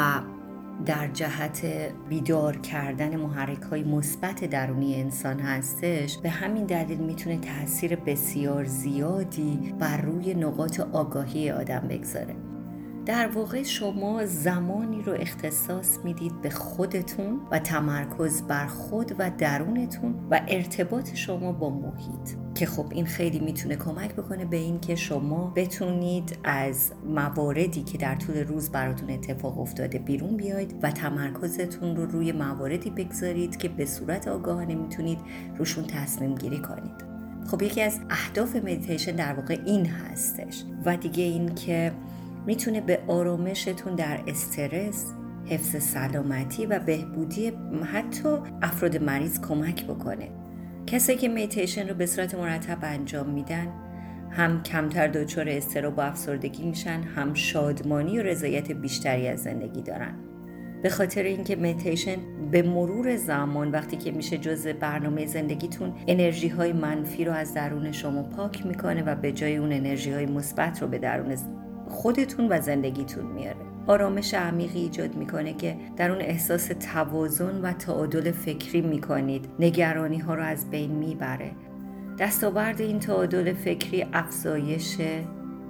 در جهت بیدار کردن محرک های مثبت درونی انسان هستش به همین دلیل می‌تونه تاثیر بسیار زیادی بر روی نقاط آگاهی آدم بگذاره. در واقع شما زمانی رو اختصاص می‌دید به خودتون و تمرکز بر خود و درونتون و ارتباط شما با محیط. که خب این خیلی می‌تونه کمک بکنه به این که شما بتونید از مواردی که در طول روز براتون اتفاق افتاده بیرون بیاید و تمرکزتون رو روی مواردی بگذارید که به صورت آگاهانه می‌تونید روشون تصمیم گیری کنید. خب یکی از اهداف مدیتیشن در واقع این هستش. و دیگه این که می‌تونه به آرامشتون در استرس حفظ سلامتی و بهبودی حتی افراد مریض کمک بکنه. کسایی که مدیتیشن رو به صورت مرتب انجام میدن هم کمتر دچار اضطراب و افسردگی میشن هم شادمانی و رضایت بیشتری از زندگی دارن. به خاطر اینکه میتیشن به مرور زمان وقتی که میشه جز برنامه زندگیتون انرژی های منفی رو از درون شما پاک می‌کنه و به جای اون انرژی های مثبت رو به درون خودتون و زندگیتون میاره. آرامش عمیقی ایجاد می‌کنه که در اون احساس توازن و تعادل فکری می‌کنید. نگرانی ها رو از بین می‌بره. دستاورد این تعادل فکری افزایش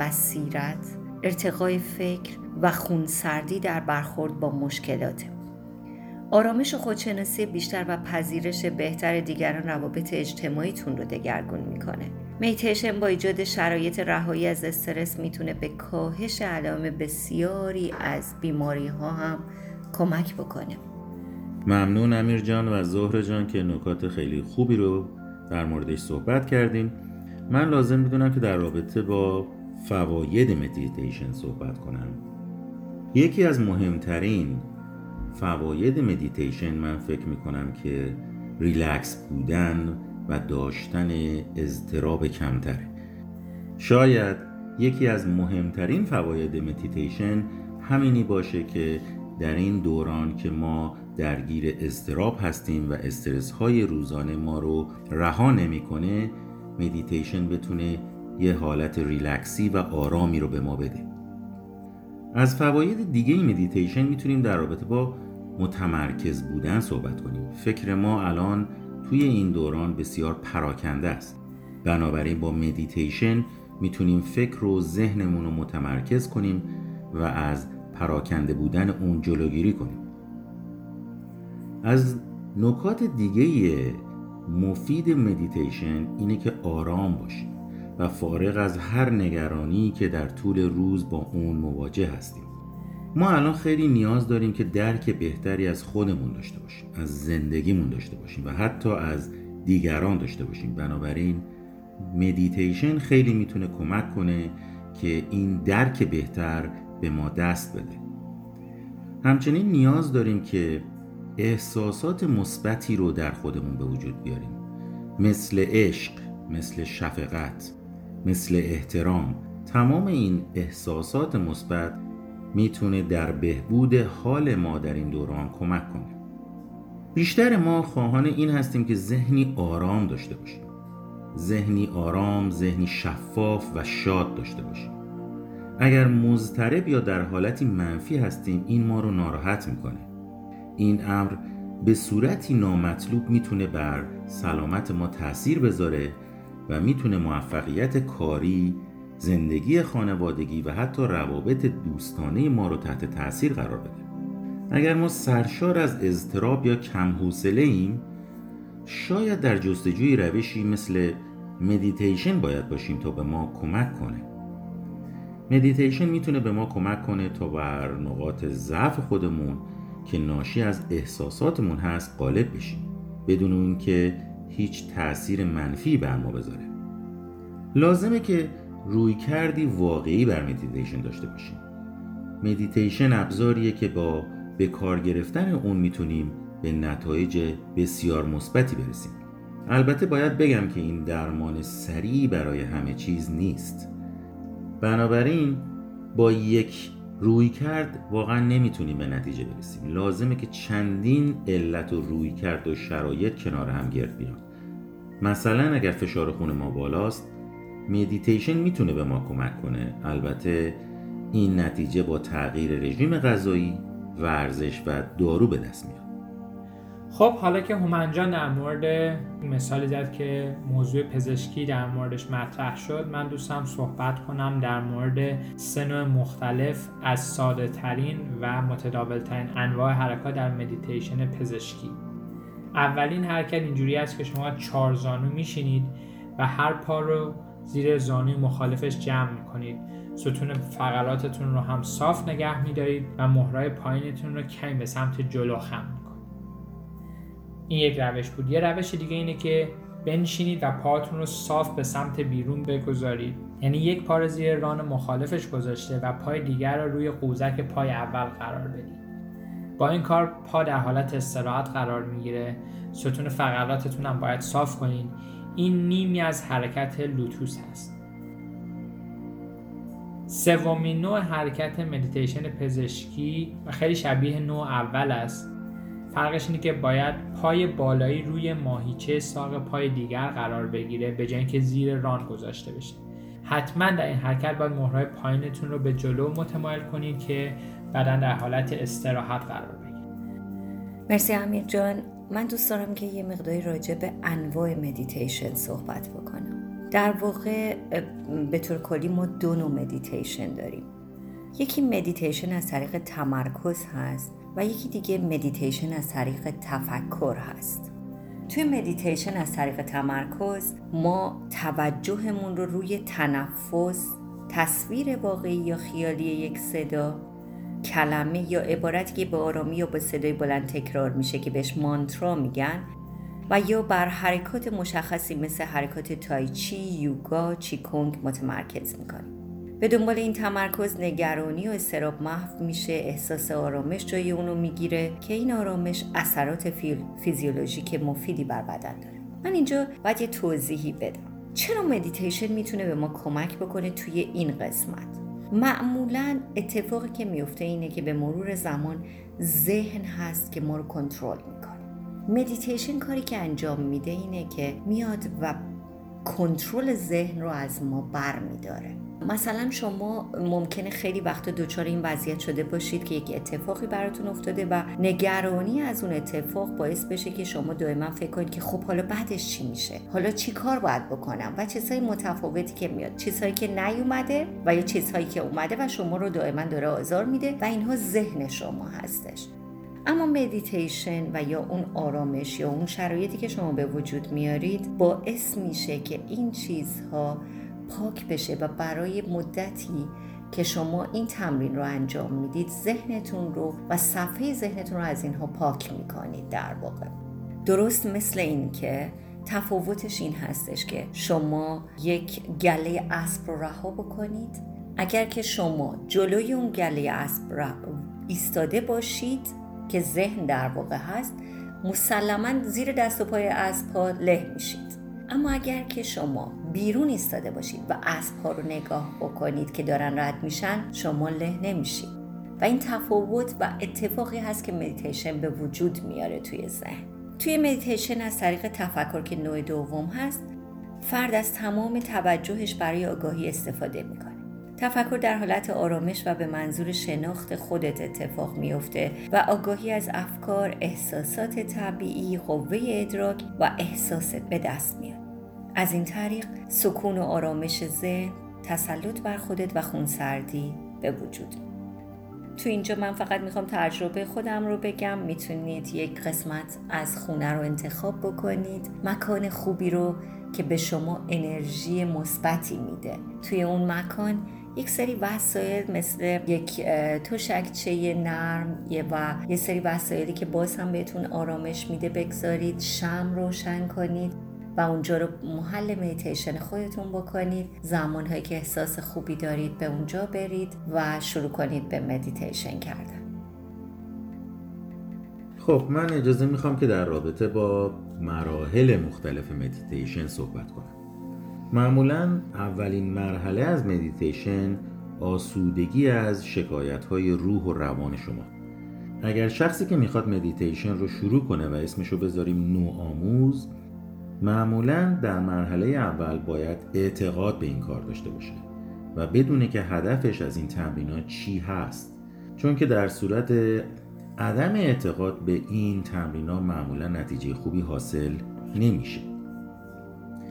بصیرت ارتقای فکر و خونسردی در برخورد با مشکلات آرامش و خودشناسی بیشتر و پذیرش بهتر دیگران روابط اجتماعیتون رو دگرگون می‌کنه. میتیشن با ایجاد شرایط رهایی از استرس می‌تونه به کاهش علائم بسیاری از بیماری ها هم کمک بکنه. ممنون امیر جان و زهر جان که نکات خیلی خوبی رو در موردش صحبت کردیم من لازم می‌دونم که در رابطه با فواید مدیتیشن صحبت کنم. یکی از مهمترین فواید مدیتیشن من فکر می‌کنم که ریلکس بودن و داشتن اضطراب کمتره. شاید یکی از مهمترین فواید مدیتیشن همینی باشه که در این دوران که ما درگیر اضطراب هستیم و استرس های روزانه ما رو رها نمی‌کنه مدیتیشن بتونه یه حالت ریلکسی و آرامی رو به ما بده. از فواید دیگه مدیتیشن می‌تونیم در رابطه با متمرکز بودن صحبت کنیم. فکر ما الان توی این دوران بسیار پراکنده است. بنابراین با مدیتیشن می‌تونیم فکر و ذهنمون رو متمرکز کنیم و از پراکنده بودن اون جلوگیری کنیم. از نکات دیگه مفید مدیتیشن اینه که آرام باشیم و فارغ از هر نگرانی که در طول روز با اون مواجه هستیم. ما الان خیلی نیاز داریم که درک بهتری از خودمون داشته باشیم از زندگیمون داشته باشیم و حتی از دیگران داشته باشیم. بنابراین مدیتیشن خیلی می‌تونه کمک کنه که این درک بهتر به ما دست بده. همچنین نیاز داریم که احساسات مثبتی رو در خودمون به وجود بیاریم. مثل عشق مثل شفقت مثل احترام. تمام این احساسات مثبت می‌تونه در بهبود حال ما در این دوران کمک کنه. بیشتر ما خواهان این هستیم که ذهنی آرام داشته باشیم. ذهنی آرام، ذهنی شفاف و شاد داشته باشیم. اگر مضطرب یا در حالتی منفی هستیم این ما رو ناراحت می‌کنه. این امر به صورتی نامطلوب می‌تونه بر سلامت ما تاثیر بذاره و می‌تونه موفقیت کاری زندگی خانوادگی و حتی روابط دوستانه ما رو تحت تاثیر قرار بده. اگر ما سرشار از اضطراب یا کم حوصله ایم شاید در جستجوی روشی مثل مدیتیشن باید باشیم تا به ما کمک کنه. مدیتیشن می‌تونه به ما کمک کنه تا بر نقاط ضعف خودمون که ناشی از احساساتمون هست غالب بشیم بدون اون که هیچ تاثیر منفی بر ما بذاره. لازمه که رویکردی واقعی بر مدیتیشن داشته باشیم. مدیتیشن ابزاریه که با به کار گرفتن اون می‌تونیم به نتایج بسیار مثبتی برسیم. البته باید بگم که این درمان سریع برای همه چیز نیست. بنابراین با یک روی کرد واقعا نمی‌تونیم به نتیجه برسیم. لازمه که چندین علت و روی کرد و شرایط کنار هم گرد بیان. مثلا اگر فشار خون ما بالاست مدیتیشن می‌تونه به ما کمک کنه. البته این نتیجه با تغییر رژیم غذایی ورزش و دارو به دست میاد. خب حالا که هومنجان در مورد مثالی زد که موضوع پزشکی در موردش مطرح شد من دوستم صحبت کنم در مورد سه مختلف از ساده ترین و متداول ترین انواع حرکات در مدیتیشن پزشکی. اولین حرکت اینجوری است که شما چهار زانو میشینید و هر پا رو زیر زانوی مخالفش جمع می‌کنید. ستون فقراتتون رو هم صاف نگه میدارید و مهرای پایینتون رو کمی به سمت جلو خم می‌کنید. این یک روش بود. یه روش دیگه اینه که بنشینید و پاتون رو صاف به سمت بیرون بگذارید. یعنی یک پا زیر ران مخالفش گذاشته و پای دیگر رو روی قوزک پای اول قرار بدید. با این کار پا در حالت استراحت قرار می‌گیره. ستون فقراتتون هم باید صاف کنید. این نیمی از حرکت لوتوس هست. سومین نوع حرکت مدیتیشن پزشکی و خیلی شبیه نوع اول است. فرقش اینه که باید پای بالایی روی ماهیچه ساق پای دیگر قرار بگیره به جای اینکه زیر ران گذاشته بشه. حتما در این حرکت باید مهره‌های پایینتون رو به جلو متمایل کنید که بدن در حالت استراحت قرار بگیره. مرسی امیر جان. من دوست دارم که یه مقداری راجع به انواع مدیتیشن صحبت بکنم. در واقع به طور کلی ما دو نوع مدیتیشن داریم. یکی مدیتیشن از طریق تمرکز هست و یکی دیگه مدیتیشن از طریق تفکر هست. توی مدیتیشن از طریق تمرکز ما توجهمون رو روی تنفس تصویر واقعی یا خیالی یک صدا کلمه یا عبارتی که به آرامی یا به صدای بلند تکرار میشه که بهش مانترا میگن و یا بر حرکات مشخصی مثل حرکات تایچی، یوگا، چیکونگ متمرکز می‌کنیم. به دنبال این تمرکز نگرانی و اضطراب محو میشه احساس آرامش جای اونو می‌گیره که این آرامش اثرات فیزیولوژیک مفیدی بر بدن داره. من اینجا باید یه توضیحی بدم. چرا مدیتیشن می‌تونه به ما کمک بکنه توی این قسمت؟ معمولا اتفاقی که میفته اینه که به مرور زمان ذهن هست که ما رو کنترل می‌کنه. مدیتیشن کاری که انجام میده اینه که میاد و کنترل ذهن رو از ما بر میداره مثلا شما ممکنه خیلی وقت دچار این وضعیت شده باشید که یک اتفاقی براتون افتاده و نگرانی از اون اتفاق باعث بشه که شما دائما فکر کنید که خب حالا بعدش چی میشه؟ حالا چی کار باید بکنم؟ و چیزهای متفاوتی که میاد. چیزهایی که نیومده و یا چیزهایی که اومده و شما رو دائما داره آزار میده و اینها ذهن شما هستش. اما مدیتیشن و یا اون آرامش یا اون شرایطی که شما به وجود میارید باعث میشه که این چیزها پاک بشه و برای مدتی که شما این تمرین رو انجام می‌دید ذهنتون رو و صفحه ذهنتون رو از اینها پاک می‌کنید در واقع. درست مثل این که تفاوتش این هستش که شما یک گله اسب رو رها بکنید. اگر که شما جلوی اون گله اسب ایستاده باشید که ذهن در واقع هست مسلما زیر دست و پای اسب ها له میشید. اما اگر که شما بیرون ایستاده باشید و اسب ها رو نگاه بکنید که دارن رد میشن شما له نمیشید و این تفاوت و اتفاقی هست که مدیتیشن به وجود میاره توی ذهن. توی مدیتیشن از طریق تفکر که نوع دوم هست فرد از تمام توجهش برای آگاهی استفاده می‌کنه. تفکر در حالت آرامش و به منظور شناخت خودت اتفاق میفته و آگاهی از افکار، احساسات طبیعی، قوه ادراک و احساست به دست میاد. از این طریق سکون و آرامش ذهن، تسلط بر خودت و خونسردی به وجود. تو اینجا من فقط می‌خوام تجربه خودم رو بگم. می‌تونید یک قسمت از خونه رو انتخاب بکنید. مکان خوبی رو که به شما انرژی مثبتی میده. توی اون مکان یک سری وسایل مثل یک تشکچه نرم و یه سری وسایلی که باز هم بهتون آرامش میده بگذارید. شمع روشن کنید. و اونجا رو محل مدیتیشن خودتون بکنید. زمانهایی که احساس خوبی دارید به اونجا برید و شروع کنید به مدیتیشن کردن. خب من اجازه می‌خوام که در رابطه با مراحل مختلف مدیتیشن صحبت کنم. معمولا اولین مرحله از مدیتیشن آسودگی از شکایت های روح و روان شما. اگر شخصی که می‌خواد مدیتیشن رو شروع کنه و اسمشو بذاریم نو آموز معمولا در مرحله اول باید اعتقاد به این کار داشته باشه و بدونه که هدفش از این تمرینات چی هست. چون که در صورت عدم اعتقاد به این تمرینات معمولا نتیجه خوبی حاصل نمیشه.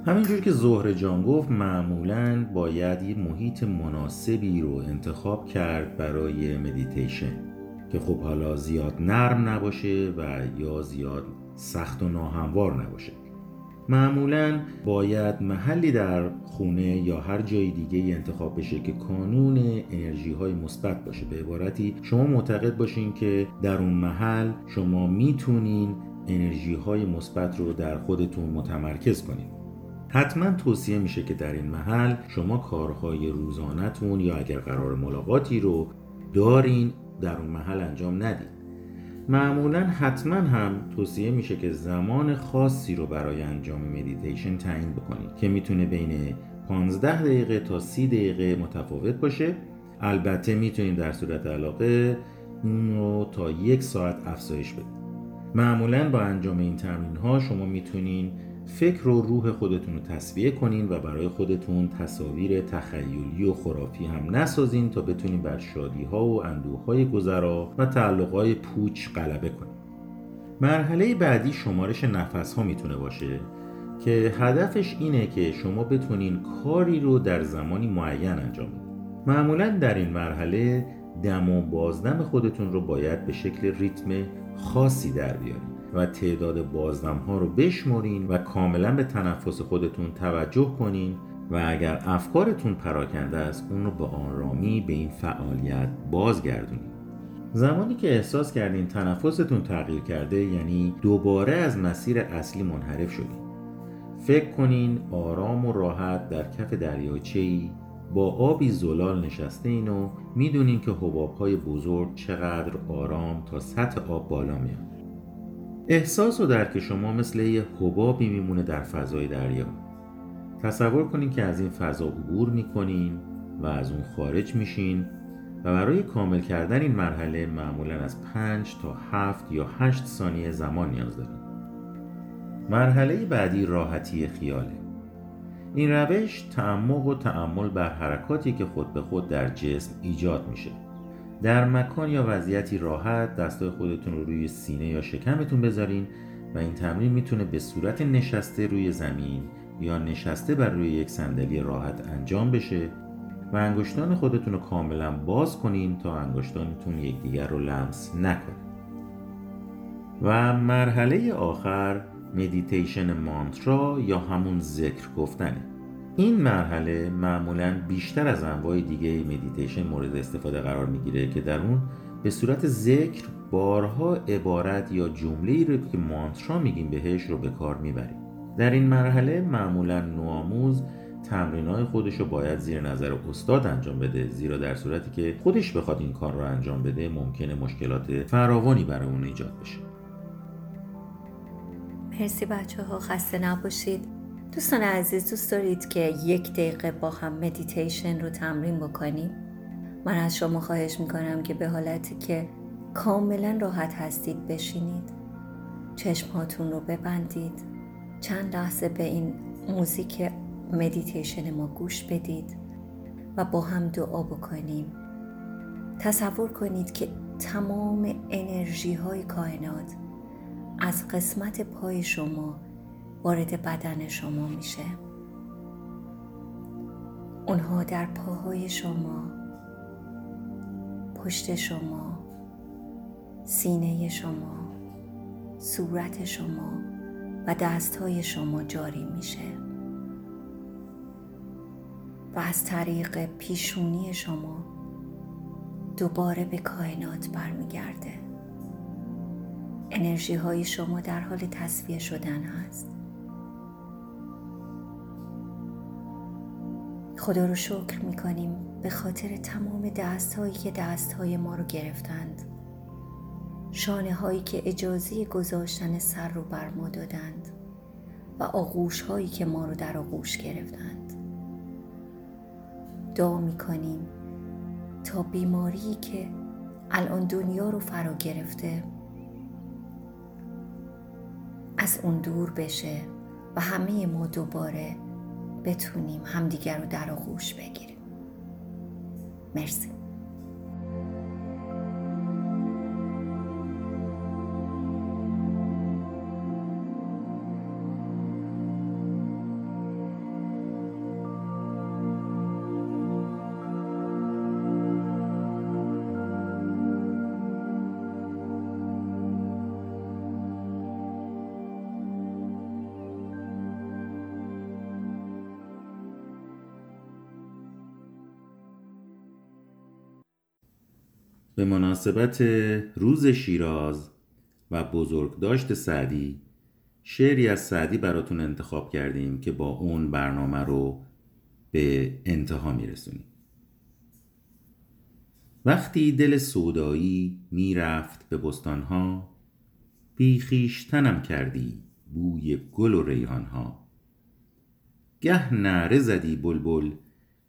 همینجور که زهر جان گفت معمولا باید یه محیط مناسبی رو انتخاب کرد برای مدیتیشن که خب حالا زیاد نرم نباشه و یا زیاد سخت و ناهموار نباشه. معمولا باید محلی در خونه یا هر جای دیگه انتخاب بشه که کانون انرژی های مثبت باشه. به عبارتی شما معتقد باشین که در اون محل شما می‌تونین انرژی های مثبت رو در خودتون متمرکز کنید حتما توصیه میشه که در این محل شما کارهای روزانهتون یا اگر قرار ملاقاتی رو دارین در اون محل انجام ندید معمولا حتما هم توصیه میشه که زمان خاصی رو برای انجام مدیتیشن تعیین بکنید که می‌تونه بین 15 دقیقه تا 30 دقیقه متفاوت باشه. البته می‌تونید در صورت علاقه اون رو تا یک ساعت افزایش بدید معمولا با انجام این تمرین ها شما می‌تونین فکر و روح خودتون رو تصویه کنین و برای خودتون تصاویر تخیلی و خرافی هم نسازین تا بتونین بر شادی ها و اندوه های گذرا و تعلق های پوچ غلبه کنین. مرحله بعدی شمارش نفس ها می‌تونه باشه که هدفش اینه که شما بتونین کاری رو در زمانی معین انجام بدین. معمولا در این مرحله دم و بازدم خودتون رو باید به شکل ریتم خاصی در بیارین. و تعداد بازدم ها رو بشمرین و کاملا به تنفس خودتون توجه کنین و اگر افکارتون پراکنده است اون رو به آرامی به این فعالیت بازگردونین. زمانی که احساس کردین تنفستون تغییر کرده یعنی دوباره از مسیر اصلی منحرف شدین. فکر کنین آرام و راحت در کف دریاچه با آبی زلال نشسته این و می‌دونین که حباب های بزرگ چقدر آرام تا سطح آب بالا میاد احساس و درک شما مثل یه حبابی میمونه در فضای دریا. تصور کنین که از این فضا عبور می‌کنین و از اون خارج میشین و برای کامل کردن این مرحله معمولا از 5 تا 7 یا 8 ثانیه زمان نیاز داریم مرحله بعدی راحتی خیاله. این روش تعمق و تعمل بر حرکاتی که خود به خود در جسم ایجاد میشه. در مکان یا وضعیتی راحت دستای خودتون رو روی سینه یا شکمتون بذارین و این تمرین می‌تونه به صورت نشسته روی زمین یا نشسته بر روی یک صندلی راحت انجام بشه و انگشتان خودتون رو کاملا باز کنین تا انگشتانتون یکدیگر رو لمس نکنه. و مرحله آخر مدیتیشن مانترا یا همون ذکر گفتنه. این مرحله معمولا بیشتر از انواع دیگه مدیتیشن مورد استفاده قرار می‌گیره که در اون به صورت ذکر بارها عبارت یا جمله رو که مانترا میگیم بهش رو به کار می‌بریم. در این مرحله معمولا نوآموز تمرینای خودش رو باید زیر نظر استاد انجام بده زیرا در صورتی که خودش بخواد این کار رو انجام بده ممکنه مشکلات فراوانی برای اون ایجاد بشه. مرسی بچه ها خسته نباشید. دوستان عزیز دوست دارید که یک دقیقه با هم مدیتیشن رو تمرین بکنیم؟ من از شما خواهش می‌کنم که به حالتی که کاملا راحت هستید بشینید. چشمهاتون رو ببندید. چند لحظه به این موزیک مدیتیشن ما گوش بدید و با هم دعا بکنیم. تصور کنید که تمام انرژی های کائنات از قسمت پای شما وارد بدن شما میشه. اونها در پاهای شما پشت شما سینه شما صورت شما و دستهای شما جاری میشه. و از طریق پیشونی شما دوباره به کائنات برمیگرده. انرژی های شما در حال تصفیه شدن هست. خدا رو شکر می‌کنیم به خاطر تمام دست هایی که دست های ما رو گرفتند. شانه هایی که اجازه گذاشتن سر رو بر ما دادند و آغوش هایی که ما رو در آغوش گرفتند. دعا می‌کنیم تا بیماری که الان دنیا رو فرا گرفته از اون دور بشه و همه ما دوباره بتونیم همدیگر رو در آغوش بگیریم. مرسی. مناسبت روز شیراز و بزرگداشت سعدی. شعری از سعدی براتون انتخاب کردیم که با اون برنامه رو به انتها میرسونیم. وقتی دل سودایی می‌رفت به بستانها بیخیشتنم کردی بوی گل و ریحانها. گه نعره زدی بلبل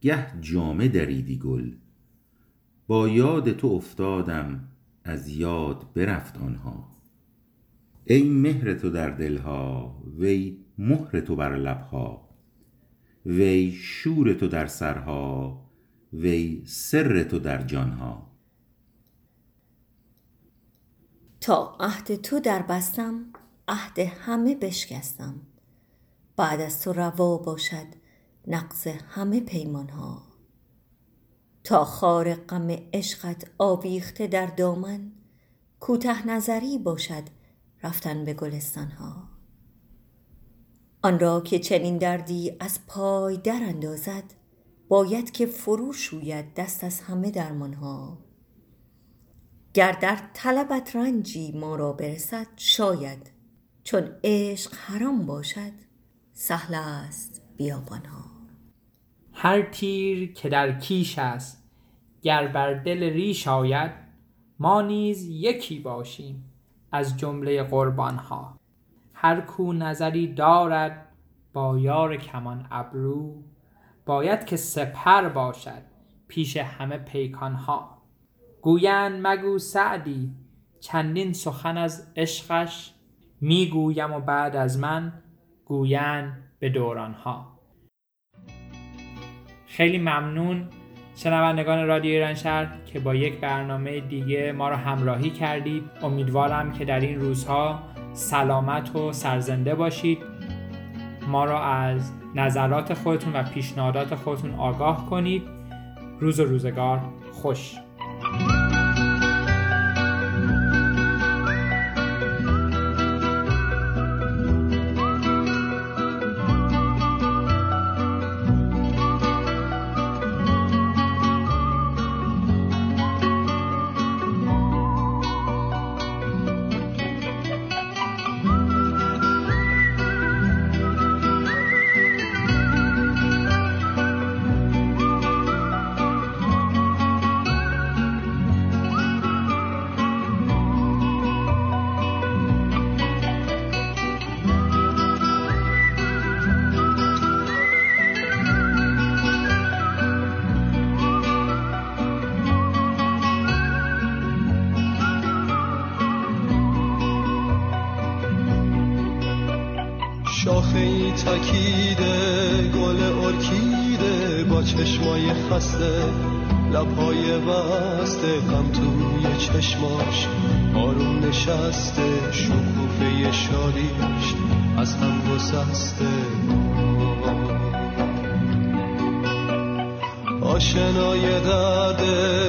گه جامه دریدی گل. با یاد تو افتادم از یاد برفت آنها. ای مهر تو در دلها وی مهر تو بر لبها. وی شور تو در سرها وی سر تو در جانها. تا عهد تو در بستم عهد همه بشکستم. بعد از تو روا باشد نقض همه پیمانها. تا خار غم عشقت آویخته در دامن کوته نظری باشد رفتن به گلستان ها آن را که چنین دردی از پای در اندازد باید که فرو شوید دست از همه درمان ها گر در طلبت رنجی ما را برسد شاید چون عشق حرام باشد سهل است بیابان ها هر تیر که در کیش است گر بر دل ریش آید ما نیز یکی باشیم از جمله قربان ها هر کو نظری دارد با یار کمان ابرو باید که سپر باشد پیش همه پیکان ها گویند مگو سعدی چندین سخن از عشقش می گویم و بعد از من گویند به دوران ها خیلی ممنون شنوندگان رادیو ایران شهر که با یک برنامه دیگه ما رو همراهی کردید امیدوارم که در این روزها سلامت و سرزنده باشید. ما را از نظرات خودتون و پیشنهادات خودتون آگاه کنید. روز و روزگار خوش. چشمای خسته لبهای بسته غم توی چشماش آروم نشسته شکوفه شادیش از هم گسسته. آشنای درد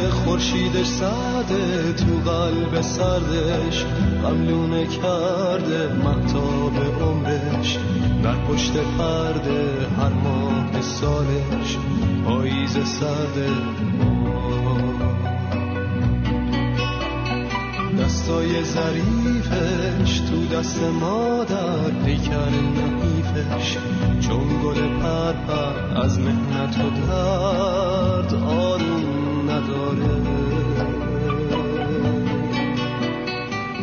خورشیدش سرده تو قلب سردش غملونه کرده محتاب عمرش در پشت پرده هر ماه سالش پاییز سرده دستای ظریفش تو دست مادر پیکر نحیفش. چون گل پر از مهنت و درد آروم نداره.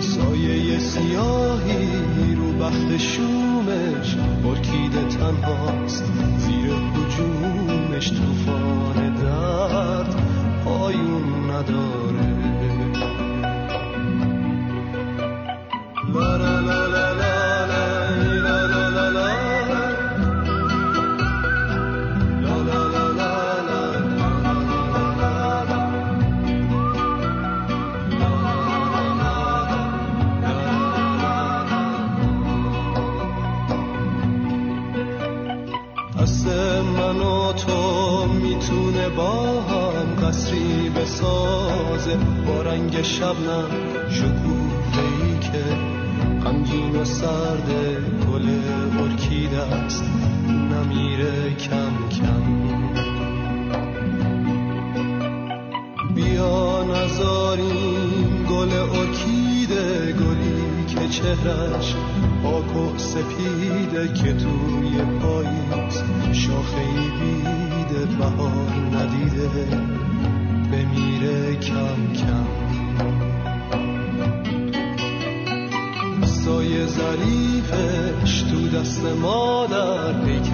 سایه سیاهی رو بخت شومش ارکیده تنهاست. با هم قصری بسازه با رنگ شبنم شکوفه ای که غمگین و سرد گل ارکیده است نمیره کم کم. بیا نزاریم گل ارکیده گلی که چهرش پاک و سپیده که توی پاییز شاخه ای بیده بهار ندیده بمیره کم کم. سایه ظریفش تو دست مادر پیکر